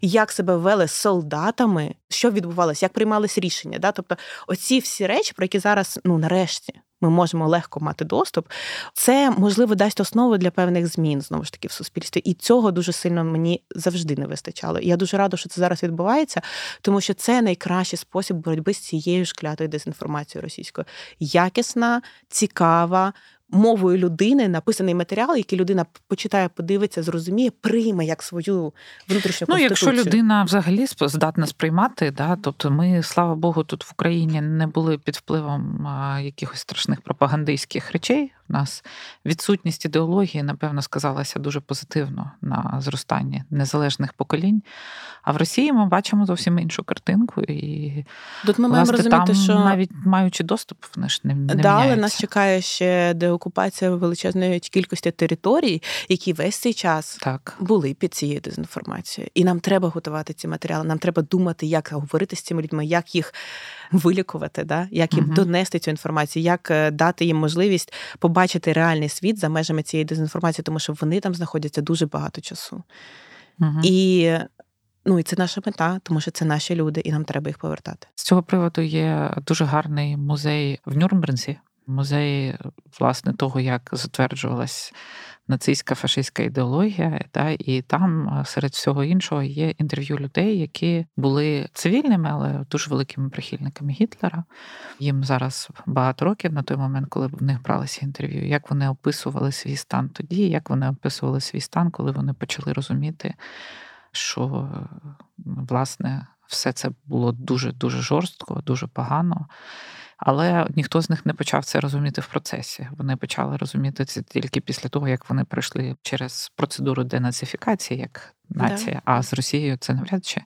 як себе вели з солдатами, що відбувалося, як приймалися рішення. Да? Тобто, оці всі речі, про які зараз, ну нарешті. Ми можемо легко мати доступ. Це можливо дасть основу для певних змін знову ж таки в суспільстві, і цього дуже сильно мені завжди не вистачало. І я дуже рада, що це зараз відбувається, тому що це найкращий спосіб боротьби з цією ж клятою дезінформацією російською. Якісна, цікава, мовою людини написаний матеріал, який людина почитає, подивиться, зрозуміє, прийме як свою внутрішню ну, конституцію. якщо людина взагалі здатна сприймати, да, тобто ми, слава Богу, тут в Україні не були під впливом якихось страшних пропагандистських речей. Нас відсутність ідеології, напевно, сказалася дуже позитивно на зростанні незалежних поколінь. А в Росії ми бачимо зовсім іншу картинку. І Тут ми маємо розуміти, там, що навіть маючи доступ, вони ж не, не да, але нас чекає ще деокупація величезної кількості територій, які весь цей час так. були під цією дезінформацією. І нам треба готувати ці матеріали. Нам треба думати, як говорити з цими людьми, як їх вилікувати, да? як їм угу. донести цю інформацію, як е, дати їм можливість побачити реальний світ за межами цієї дезінформації, тому що вони там знаходяться дуже багато часу. Угу. І Ну і це наша мета, тому що це наші люди, і нам треба їх повертати. З цього приводу є дуже гарний музей в Нюрнберзі, музей власне того, як затверджувалась нацистська фашистська ідеологія, та, і там е, серед всього іншого є інтерв'ю людей, які були цивільними, але дуже великими прихильниками Гітлера. Їм зараз багато років на той момент, коли в них бралися інтерв'ю, як вони описували свій стан тоді, як вони описували свій стан, коли вони почали розуміти, що власне все це було дуже дуже жорстко, дуже погано. Але ніхто з них не почав це розуміти в процесі. Вони почали розуміти це тільки після того, як вони пройшли через процедуру денацифікації як нація. Да. А з Росією це навряд чи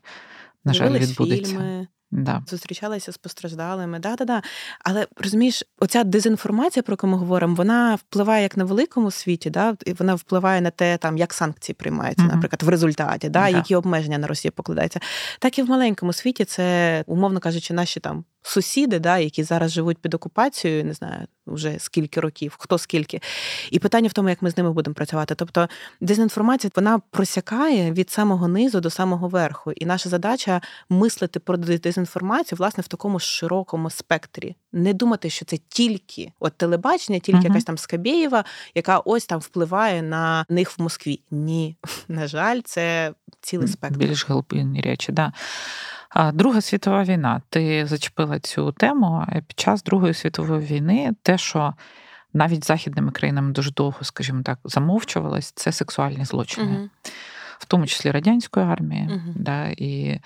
на жаль відбудеться. Фільми. Да. Зустрічалися з постраждалими. Да, да, да. Але розумієш, оця дезінформація, про яку ми говоримо, вона впливає як на великому світі, да, і вона впливає на те, там як санкції приймаються, mm-hmm. наприклад, в результаті, да, які обмеження на Росію покладаються. Так і в маленькому світі це, умовно кажучи, наші там сусіди, да, які зараз живуть під окупацією, не знаю вже скільки років, хто скільки. І питання в тому, як ми з ними будемо працювати. Тобто дезінформація вона просякає від самого низу до самого верху. І наша задача мислити про дезінформацію власне в такому широкому спектрі. Не думати, що це тільки от телебачення, тільки uh-huh. якась там Скабєєва, яка ось там впливає на них в Москві. Ні, на жаль, це цілий спектр. Більш глибинні речі, да. Друга світова війна. Ти зачепила цю тему під час Другої світової війни, те, що навіть західними країнами дуже довго, скажімо так, замовчувалось, це сексуальні злочини. Угу. В тому числі радянської армії. Мгм. Да, і,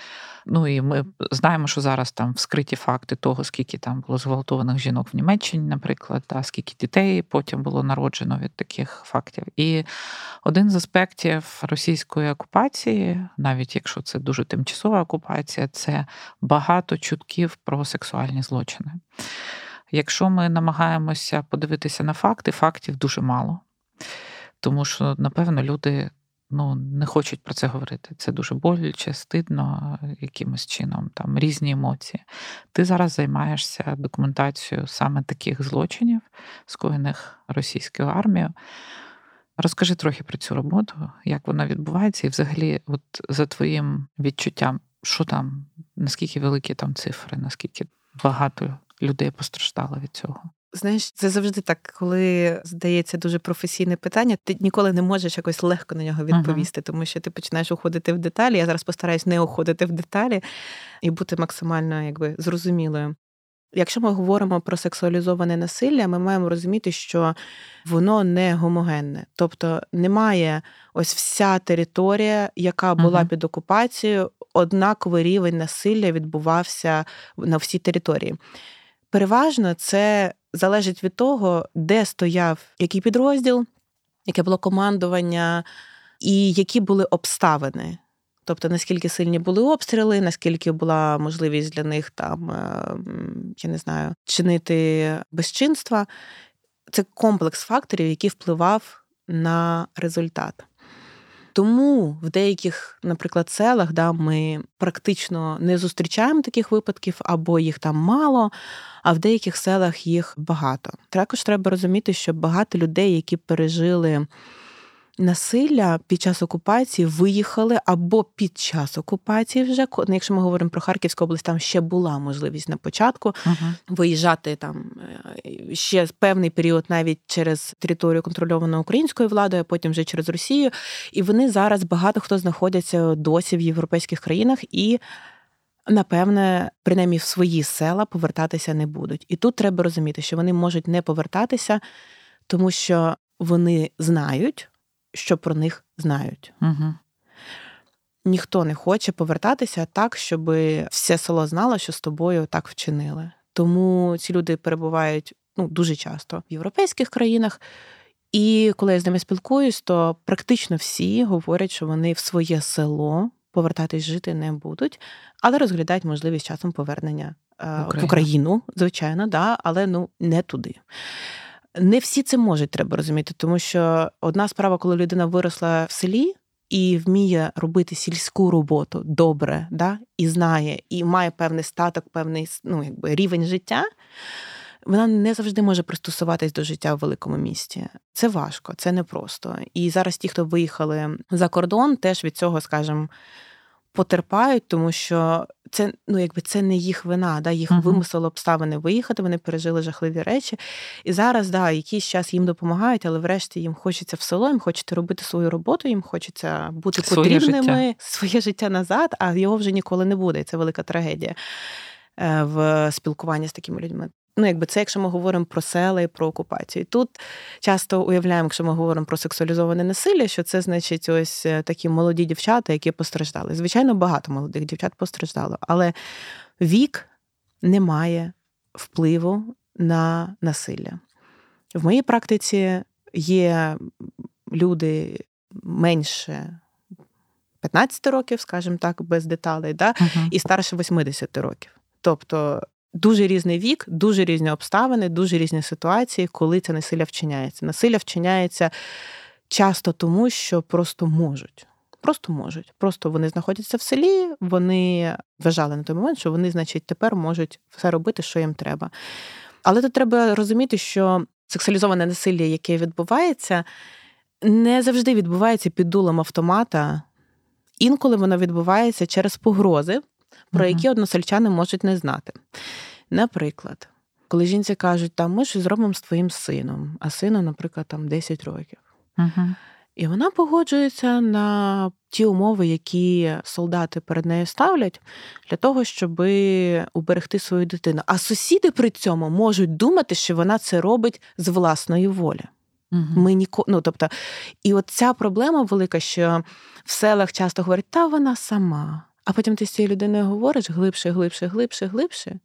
ну, і ми знаємо, що зараз там вскриті факти того, скільки там було зґвалтованих жінок в Німеччині, наприклад, да, скільки дітей потім було народжено від таких фактів. І один з аспектів російської окупації, навіть якщо це дуже тимчасова окупація, це багато чутків про сексуальні злочини. Якщо ми намагаємося подивитися на факти, фактів дуже мало. Тому що, напевно, люди ну, не хочуть про це говорити. Це дуже боляче, стидно якимось чином, там різні емоції. Ти зараз займаєшся документацією саме таких злочинів, скоєних російською армією. Розкажи трохи про цю роботу, як вона відбувається, і взагалі, от за твоїм відчуттям, що там, наскільки великі там цифри, наскільки багато людей постраждало від цього? Знаєш, це завжди так, коли здається дуже професійне питання, ти ніколи не можеш якось легко на нього відповісти, uh-huh. тому що ти починаєш уходити в деталі. Я зараз постараюсь не уходити в деталі і бути максимально якби зрозумілою. Якщо ми говоримо про сексуалізоване насилля, ми маємо розуміти, що воно не гомогенне, тобто немає ось вся територія, яка була uh-huh. під окупацією, однаковий рівень насилля відбувався на всій території. Переважно це залежить від того, де стояв який підрозділ, яке було командування, і які були обставини. Тобто, наскільки сильні були обстріли, наскільки була можливість для них там, е, я не знаю, чинити безчинства. Це комплекс факторів, який впливав на результат. Тому в деяких, наприклад, селах да, ми практично не зустрічаємо таких випадків, або їх там мало, а в деяких селах їх багато. Також треба розуміти, що багато людей, які пережили насилля під час окупації виїхали або під час окупації вже ну, якщо ми говоримо про Харківську область, там ще була можливість на початку uh-huh. виїжджати там е, ще певний період навіть через територію контрольовану українською владою, а потім вже через Росію. І вони зараз багато хто знаходяться досі в європейських країнах і. Напевне, принаймні в свої села повертатися не будуть. І тут треба розуміти, що вони можуть не повертатися, тому що вони знають, що про них знають. Угу. Ніхто не хоче повертатися так, щоб все село знало, що з тобою так вчинили. Тому ці люди перебувають ну, дуже часто в європейських країнах. І коли я з ними спілкуюсь, то практично всі говорять, що вони в своє село повертатись жити не будуть, але розглядають можливість часом повернення е, в Україну, звичайно, да, але ну не туди. Не всі це можуть, треба розуміти, тому що одна справа, коли людина виросла в селі і вміє робити сільську роботу добре, да, і знає, і має певний статок, певний ну, якби, рівень життя. Вона не завжди може пристосуватись до життя в великому місті. Це важко, це непросто. І зараз ті, хто виїхали за кордон, теж від цього, скажімо, потерпають, тому що це ну якби це не їх вина, да, їх uh-huh. вимусили обставини виїхати, вони пережили жахливі речі. І зараз, да, якийсь час їм допомагають, але врешті їм хочеться в село, їм хочеться робити свою роботу, їм хочеться бути своє потрібними, життя. своє життя назад, а його вже ніколи не буде. Це велика трагедія е, в спілкуванні з такими людьми. Ну, якби це, якщо ми говоримо про села і про окупацію. Тут часто уявляємо, якщо ми говоримо про сексуалізоване насилля, що це значить ось е, такі молоді дівчата, які постраждали. Звичайно, багато молодих дівчат постраждало, але вік не має впливу на насилля. В моїй практиці є люди менше 15 років, скажімо так, без деталей, да? Uh-huh. і старше 80 років. Тобто Дуже різний вік, дуже різні обставини, дуже різні ситуації, коли це насилля вчиняється. Насилля вчиняється часто тому, що просто можуть. Просто можуть. Просто вони знаходяться в селі, вони вважали на той момент, що вони, значить, тепер можуть все робити, що їм треба. Але тут треба розуміти, що сексуалізоване насилля, яке відбувається, не завжди відбувається під дулом автомата. Інколи воно відбувається через погрози, про які односельчани можуть не знати. Наприклад, коли жінці кажуть, там ми щось зробимо з твоїм сином, а сину, наприклад, там 10 років. І вона погоджується на ті умови, які солдати перед нею ставлять, для того, щоб уберегти свою дитину. А сусіди при цьому можуть думати, що вона це робить з власної волі. Угу. Ми ніко... ну, тобто, І от ця проблема велика, що в селах часто говорять, та вона сама. А потім ти з цією людиною говориш глибше, глибше, глибше, глибше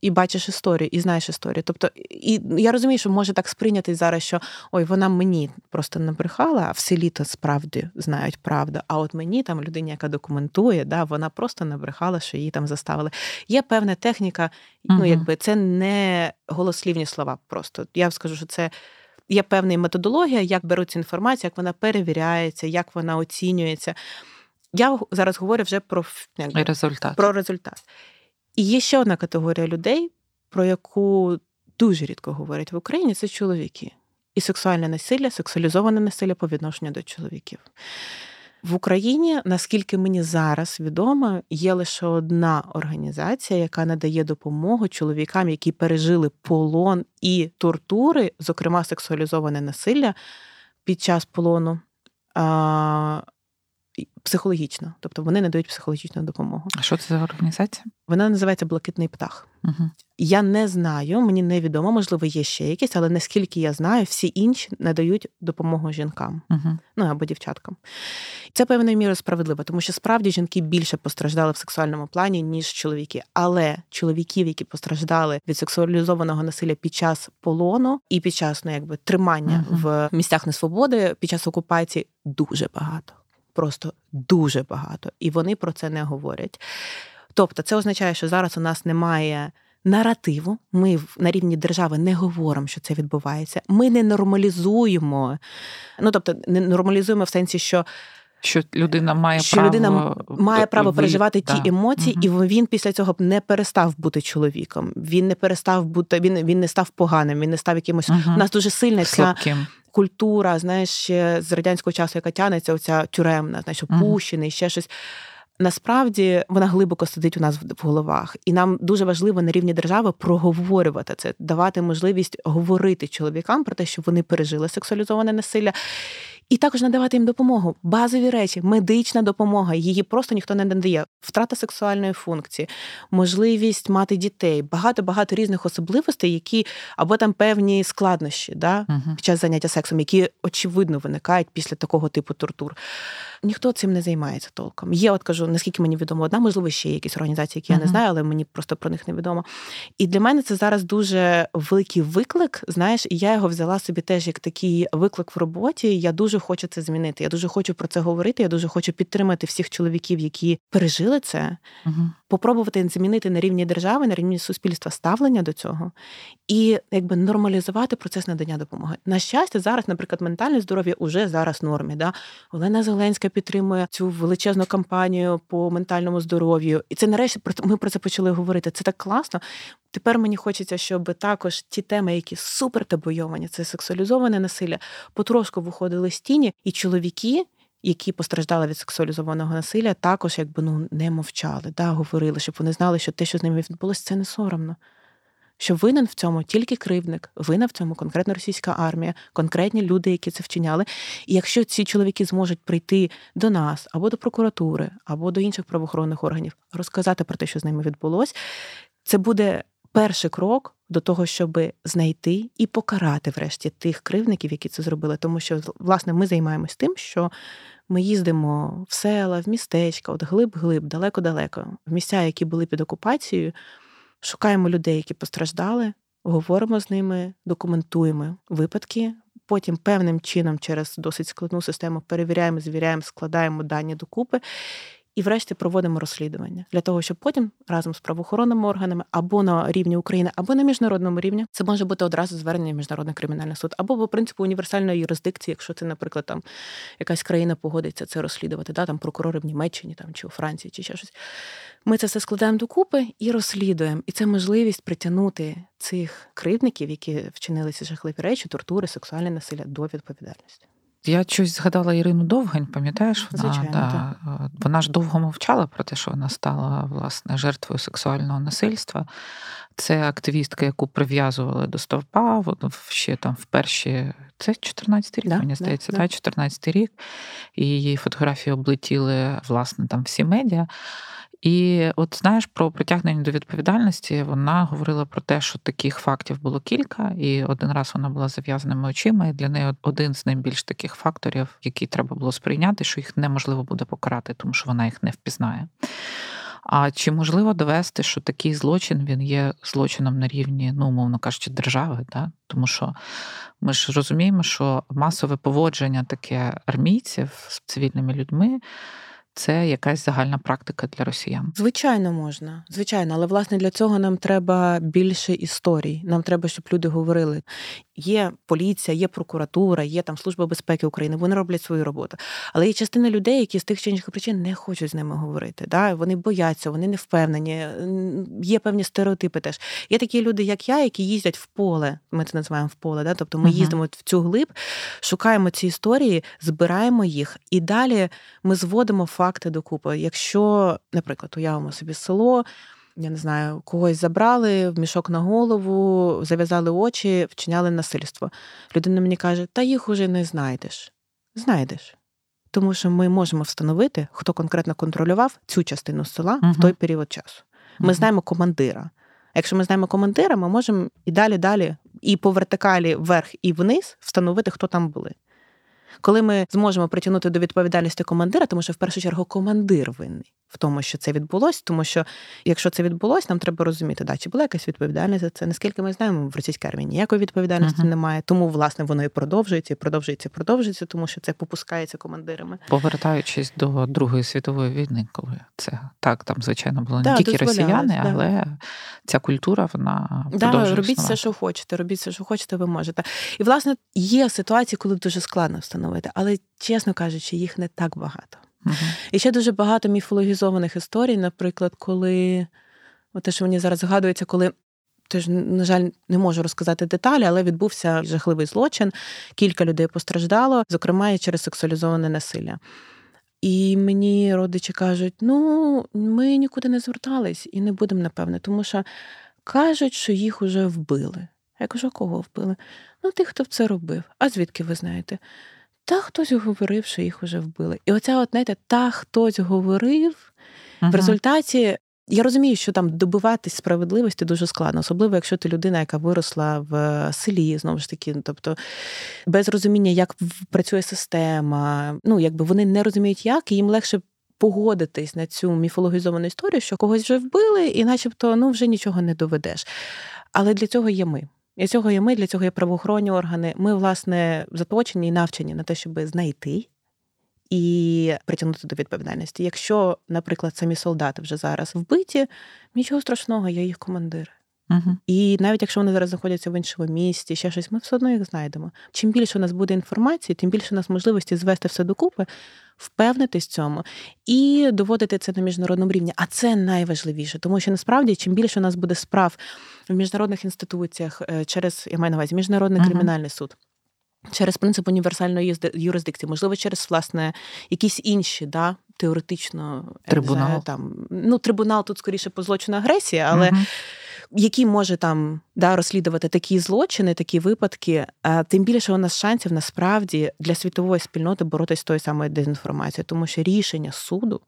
і бачиш історію, і знаєш історію. Тобто, і я розумію, що може так сприйняти зараз, що ой, вона мені просто набрехала, а в селі то справді знають правду. А от мені там людині, яка документує, да, вона просто набрехала, що її там заставили. Є певна техніка, угу. ну якби це не голослівні слова. Просто я скажу, що це. Є певна методологія, як беруться інформація, як вона перевіряється, як вона оцінюється. Я зараз говорю вже про якби, результат. про результат. І є ще одна категорія людей, про яку дуже рідко говорять в Україні, це чоловіки. І сексуальне насилля, сексуалізоване насилля по відношенню до чоловіків. В Україні, наскільки мені зараз відомо, є лише одна організація, яка надає допомогу чоловікам, які пережили полон і тортури, зокрема сексуалізоване насилля під час полону психологічно, тобто вони надають психологічну допомогу. А що це за організація? Вона називається Блакитний птах. Угу. Я не знаю, мені невідомо, можливо, є ще якісь, але наскільки я знаю, всі інші надають допомогу жінкам, угу. ну або дівчаткам. Це певною мірою справедливо, тому що справді жінки більше постраждали в сексуальному плані, ніж чоловіки. Але чоловіків, які постраждали від сексуалізованого насилля під час полону і під час ну, якби тримання угу. в місцях несвободи під час окупації, дуже багато просто дуже багато, і вони про це не говорять. Тобто, це означає, що зараз у нас немає. Наративу, ми на рівні держави не говоримо, що це відбувається. Ми не нормалізуємо. Ну тобто, не нормалізуємо в сенсі, що що людина має що право людина має право переживати да. ті емоції, угу. і він після цього не перестав бути чоловіком. Він не перестав бути, він він не став поганим, він не став якимось. Угу. У нас дуже сильна ця культура, знаєш, ще з радянського часу, яка тянеться, оця тюремна, знаєш, опущений, ще щось. Насправді вона глибоко сидить у нас в головах, і нам дуже важливо на рівні держави проговорювати це, давати можливість говорити чоловікам про те, що вони пережили сексуалізоване насилля, і також надавати їм допомогу. Базові речі, медична допомога. Її просто ніхто не надає. Втрата сексуальної функції, можливість мати дітей, багато багато різних особливостей, які або там певні складнощі да, під час заняття сексом, які очевидно виникають після такого типу тортур. Ніхто цим не займається толком. Є, от кажу, наскільки мені відомо, одна, можливо, ще є якісь організації, які я не знаю, але мені просто про них не відомо. І для мене це зараз дуже великий виклик. Знаєш, і я його взяла собі теж як такий виклик в роботі. Я дуже хочу це змінити. Я дуже хочу про це говорити. Я дуже хочу підтримати всіх чоловіків, які пережили це, угу. Попробувати змінити на рівні держави, на рівні суспільства ставлення до цього і якби нормалізувати процес надання допомоги. На щастя, зараз, наприклад, ментальне здоров'я уже зараз в нормі. Да? Олена Зеленська підтримує цю величезну кампанію по ментальному здоров'ю, і це нарешті ми про це почали говорити. Це так класно. Тепер мені хочеться, щоб також ті теми, які супер табойовані, це сексуалізоване насилля, потрошку виходили з тіні, і чоловіки. Які постраждали від сексуалізованого насилля, також якби ну не мовчали, да, говорили, щоб вони знали, що те, що з ними відбулося, це не соромно. Що винен в цьому тільки кривдник, винна в цьому конкретна російська армія, конкретні люди, які це вчиняли. І якщо ці чоловіки зможуть прийти до нас або до прокуратури, або до інших правоохоронних органів, розказати про те, що з ними відбулось, це буде перший крок до того, щоб знайти і покарати врешті тих кривників, які це зробили. Тому що, власне, ми займаємось тим, що ми їздимо в села, в містечка, от глиб-глиб, далеко-далеко, в місця, які були під окупацією, шукаємо людей, які постраждали, говоримо з ними, документуємо випадки. Потім певним чином через досить складну систему перевіряємо, звіряємо, складаємо дані докупи і, врешті, проводимо розслідування для того, щоб потім разом з правоохоронними органами або на рівні України, або на міжнародному рівні це може бути одразу звернення в міжнародний кримінальний суд, або по принципу універсальної юрисдикції, якщо це, наприклад, там якась країна погодиться це розслідувати, да, там прокурори в Німеччині там чи у Франції, чи ще щось. Ми це все складаємо докупи і розслідуємо. І це можливість притягнути цих кривдників, які вчинили ці жахливі речі, тортури, сексуальне насилля до відповідальності. Я щось згадала Ірину Довгань, пам'ятаєш? Вона Звичайно, да, вона ж довго мовчала про те, що вона стала власне жертвою сексуального насильства. Це активістка, яку прив'язували до стовпа, ще там в перші. Це 14 рік, да, мені здається, да, 14 рік. І її фотографії облетіли, власне, там всі медіа. І от знаєш про притягнення до відповідальності, вона говорила про те, що таких фактів було кілька, і один раз вона була зав'язаними очима. І для неї один з найбільш таких факторів, який треба було сприйняти, що їх неможливо буде покарати, тому що вона їх не впізнає. А чи можливо довести, що такий злочин він є злочином на рівні, ну, умовно кажучи, держави? Да? Тому що ми ж розуміємо, що масове поводження таке армійців з цивільними людьми це якась загальна практика для росіян. Звичайно, можна, звичайно, але власне для цього нам треба більше історій. Нам треба, щоб люди говорили. Є поліція, є прокуратура, є там служба безпеки України. Вони роблять свою роботу. Але є частина людей, які з тих чи інших причин не хочуть з ними говорити. Да? Вони бояться, вони не впевнені. Є певні стереотипи. Теж є такі люди, як я, які їздять в поле. Ми це називаємо в поле. Да? Тобто ми uh їздимо в цю глиб, шукаємо ці історії, збираємо їх, і далі ми зводимо факти докупи. Якщо, наприклад, уявимо собі село. Я не знаю, когось забрали в мішок на голову, зав'язали очі, вчиняли насильство. Людина мені каже, та їх уже не знайдеш. Знайдеш. Тому що ми можемо встановити, хто конкретно контролював цю частину села uh в той період часу. Ми uh знаємо командира. Якщо ми знаємо командира, ми можемо і далі, далі, і по вертикалі вверх і вниз встановити, хто там були. Коли ми зможемо притягнути до відповідальності командира, тому що в першу чергу командир винний в тому, що це відбулося, тому що якщо це відбулося, нам треба розуміти, да, чи була якась відповідальність за це. Наскільки ми знаємо, в російській армії ніякої відповідальності uh-huh. немає. Тому, власне, воно і продовжується, і продовжується, і продовжується, тому що це попускається командирами. Повертаючись до Другої світової війни, коли це так, там, звичайно, було не да, тільки росіяни, да. але ця культура, вона да, робіть все, що хочете, робіть все, що хочете, ви можете. І, власне, є ситуації, коли дуже складно встановити, але, чесно кажучи, їх не так багато. Угу. І ще дуже багато міфологізованих історій, наприклад, коли те, що мені зараз згадується, коли. Тож, на жаль, не можу розказати деталі, але відбувся жахливий злочин. Кілька людей постраждало, зокрема і через сексуалізоване насилля. І мені родичі кажуть: ну, ми нікуди не звертались і не будемо, напевне, тому що кажуть, що їх уже вбили. Я кажу, кого вбили? Ну, тих, хто це робив. А звідки ви знаєте? Та хтось говорив, що їх вже вбили. І оця, от, знаєте, та хтось говорив uh в результаті. Я розумію, що там добиватись справедливості дуже складно, особливо якщо ти людина, яка виросла в селі, знову ж таки, ну, тобто без розуміння, як працює система. Ну, якби вони не розуміють, як і їм легше погодитись на цю міфологізовану історію, що когось вже вбили, і, начебто, ну вже нічого не доведеш. Але для цього є ми. Для цього є ми, для цього є правоохоронні органи. Ми, власне, заточені і навчені на те, щоб знайти і притягнути до відповідальності. Якщо, наприклад, самі солдати вже зараз вбиті, нічого страшного, я їх командир. Uh-huh. І навіть якщо вони зараз знаходяться в іншому місті, ще щось, ми все одно їх знайдемо. Чим більше у нас буде інформації, тим більше у нас можливості звести все докупи, впевнитись в цьому і доводити це на міжнародному рівні. А це найважливіше, тому що насправді чим більше у нас буде справ в міжнародних інституціях е, через я маю на увазі міжнародний uh-huh. кримінальний суд. Через принцип універсальної юрисдикції, можливо, через власне якісь інші, да, теоретично трибунал. Знаю, там ну трибунал тут скоріше по злочину агресії, але uh який може там да, розслідувати такі злочини, такі випадки, тим більше у нас шансів насправді для світової спільноти боротися з тою самою дезінформацією, тому що рішення суду.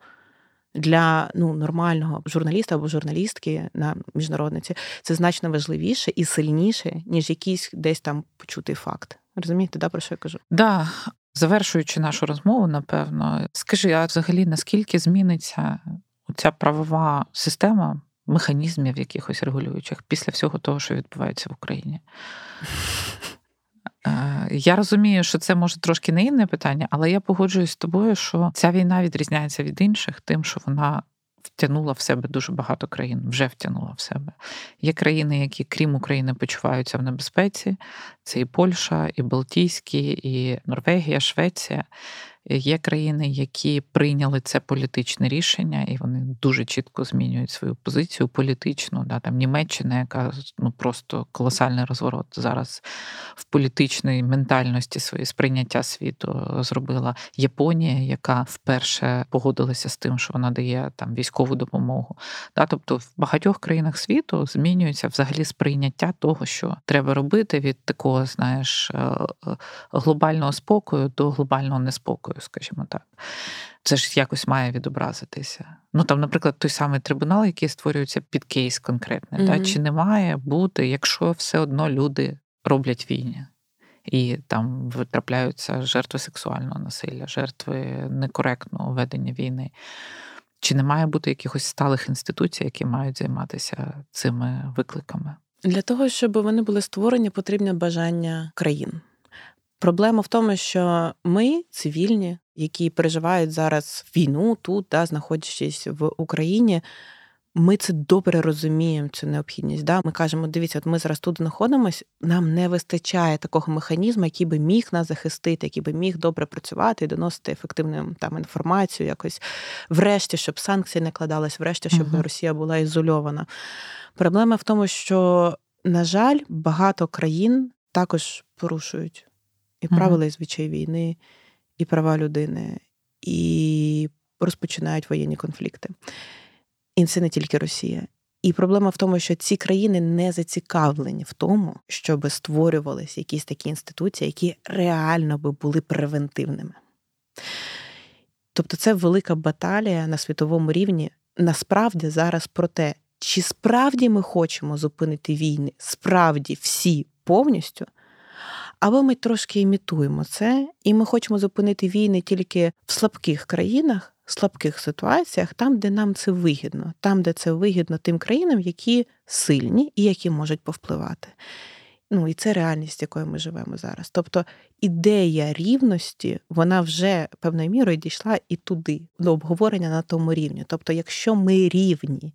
Для ну нормального журналіста або журналістки на міжнародниці це значно важливіше і сильніше, ніж якийсь десь там почутий факт. Розумієте, да, про що я кажу? Да. Завершуючи нашу розмову, напевно, скажи, а взагалі наскільки зміниться ця правова система механізмів якихось регулюючих після всього того, що відбувається в Україні. Е, я розумію, що це може трошки не інне питання, але я погоджуюсь з тобою, що ця війна відрізняється від інших, тим, що вона втягнула в себе дуже багато країн, вже втягнула в себе. Є країни, які, крім України, почуваються в небезпеці. Це і Польща, і Балтійські, і Норвегія, Швеція. Є країни, які прийняли це політичне рішення, і вони дуже чітко змінюють свою позицію політичну. Да, Там Німеччина, яка ну просто колосальний розворот зараз в політичній ментальності своє сприйняття світу зробила. Японія, яка вперше погодилася з тим, що вона дає там військову допомогу. Да, Тобто в багатьох країнах світу змінюється взагалі сприйняття того, що треба робити від такого, знаєш, е, е, глобального спокою до глобального неспокою собою, скажімо так. Це ж якось має відобразитися. Ну там, наприклад, той самий трибунал, який створюється під кейс конкретний, mm-hmm. та, чи не має бути, якщо все одно люди роблять війні. І там витрапляються жертви сексуального насилля, жертви некоректного ведення війни. Чи не має бути якихось сталих інституцій, які мають займатися цими викликами? Для того, щоб вони були створені, потрібне бажання країн. Проблема в тому, що ми, цивільні, які переживають зараз війну тут, да, знаходячись в Україні, ми це добре розуміємо, цю необхідність. Да? Ми кажемо, дивіться, от ми зараз тут знаходимося, нам не вистачає такого механізму, який би міг нас захистити, який би міг добре працювати і доносити ефективну там інформацію, якось врешті, щоб санкції не кладались, врешті, щоб uh Росія була ізольована. Проблема в тому, що, на жаль, багато країн також порушують і правила і звичай війни, і права людини, і розпочинають воєнні конфлікти. І це не тільки Росія. І проблема в тому, що ці країни не зацікавлені в тому, щоб створювалися якісь такі інституції, які реально би були превентивними. Тобто це велика баталія на світовому рівні насправді зараз про те, чи справді ми хочемо зупинити війни, справді всі повністю, або ми трошки імітуємо це, і ми хочемо зупинити війни тільки в слабких країнах слабких ситуаціях, там, де нам це вигідно, там, де це вигідно тим країнам, які сильні і які можуть повпливати. Ну і це реальність, якою ми живемо зараз. Тобто ідея рівності, вона вже певною мірою дійшла і туди, до обговорення на тому рівні. Тобто, якщо ми рівні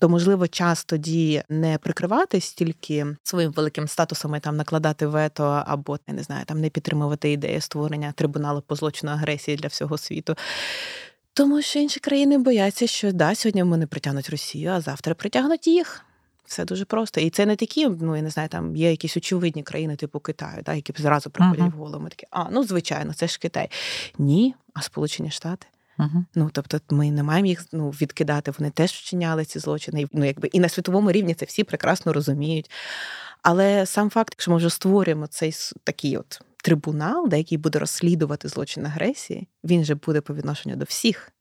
то можливо час тоді не прикриватись тільки своїм великим статусом і там накладати вето, або я не знаю, там не підтримувати ідею створення трибуналу по злочину агресії для всього світу. Тому що інші країни бояться, що да, сьогодні вони притягнуть Росію, а завтра притягнуть їх. Все дуже просто. І це не такі, ну я не знаю, там є якісь очевидні країни, типу Китаю, да, які б зразу приходять uh-huh. в голову. Ми такі, а ну звичайно, це ж Китай. Ні, а Сполучені Штати. Uh-huh. Ну тобто, ми не маємо їх ну, відкидати. Вони теж вчиняли ці злочини. Ну, якби і на світовому рівні це всі прекрасно розуміють. Але сам факт, якщо ми вже створюємо цей такий от трибунал, де який буде розслідувати злочин агресії, він же буде по відношенню до всіх.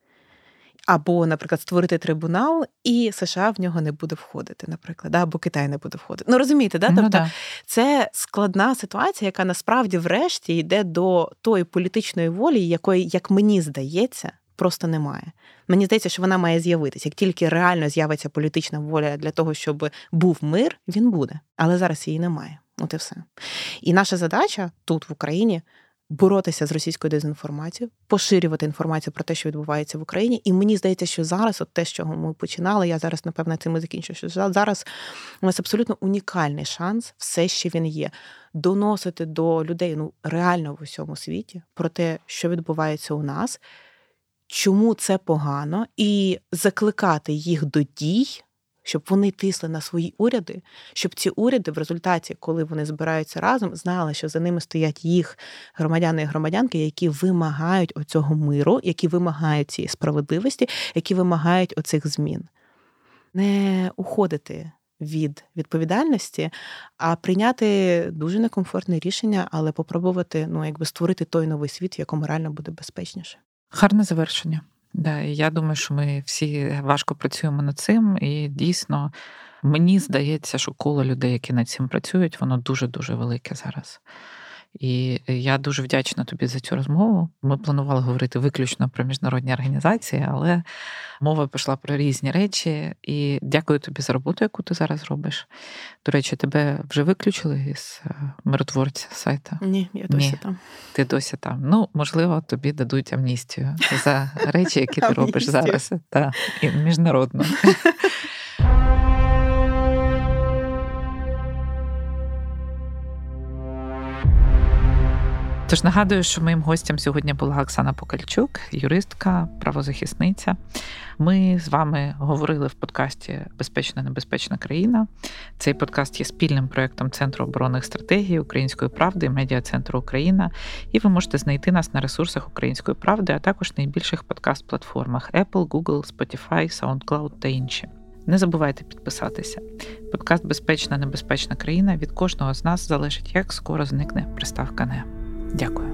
Або, наприклад, створити трибунал, і США в нього не буде входити, наприклад, або Китай не буде входити. Ну розумієте, да? Ну, тобто да. це складна ситуація, яка насправді врешті йде до тої політичної волі, якої, як мені здається, просто немає. Мені здається, що вона має з'явитися. Як тільки реально з'явиться політична воля для того, щоб був мир, він буде. Але зараз її немає. От і все. І наша задача тут, в Україні, боротися з російською дезінформацією, поширювати інформацію про те, що відбувається в Україні. І мені здається, що зараз, от те, з чого ми починали, я зараз, напевно, цим і закінчу, що зараз у нас абсолютно унікальний шанс, все ще він є, доносити до людей ну реально в усьому світі про те, що відбувається у нас чому це погано, і закликати їх до дій, щоб вони тисли на свої уряди, щоб ці уряди в результаті, коли вони збираються разом, знали, що за ними стоять їх громадяни і громадянки, які вимагають оцього миру, які вимагають цієї справедливості, які вимагають оцих змін. Не уходити. Від відповідальності, а прийняти дуже некомфортне рішення, але попробувати ну, якби створити той новий світ, в якому реально буде безпечніше. Гарне завершення. Да, Я думаю, що ми всі важко працюємо над цим, і дійсно мені здається, що коло людей, які над цим працюють, воно дуже дуже велике зараз. І я дуже вдячна тобі за цю розмову. Ми планували говорити виключно про міжнародні організації, але мова пішла про різні речі. І дякую тобі за роботу, яку ти зараз робиш. До речі, тебе вже виключили із е, миротворця сайта? Ні, я досі Ні, там. Ти досі там. Ну, можливо, тобі дадуть амністію за речі, які ти робиш зараз. Та, і міжнародно. Тож нагадую, що моїм гостем сьогодні була Оксана Покальчук, юристка, правозахисниця. Ми з вами говорили в подкасті Безпечна небезпечна країна. Цей подкаст є спільним проєктом Центру оборонних стратегій Української правди і медіа центру Україна. І ви можете знайти нас на ресурсах Української правди, а також найбільших подкаст-платформах Apple, Google, Spotify, SoundCloud та інші. Не забувайте підписатися. Подкаст Безпечна небезпечна країна від кожного з нас залежить, як скоро зникне приставка «не». Дякую.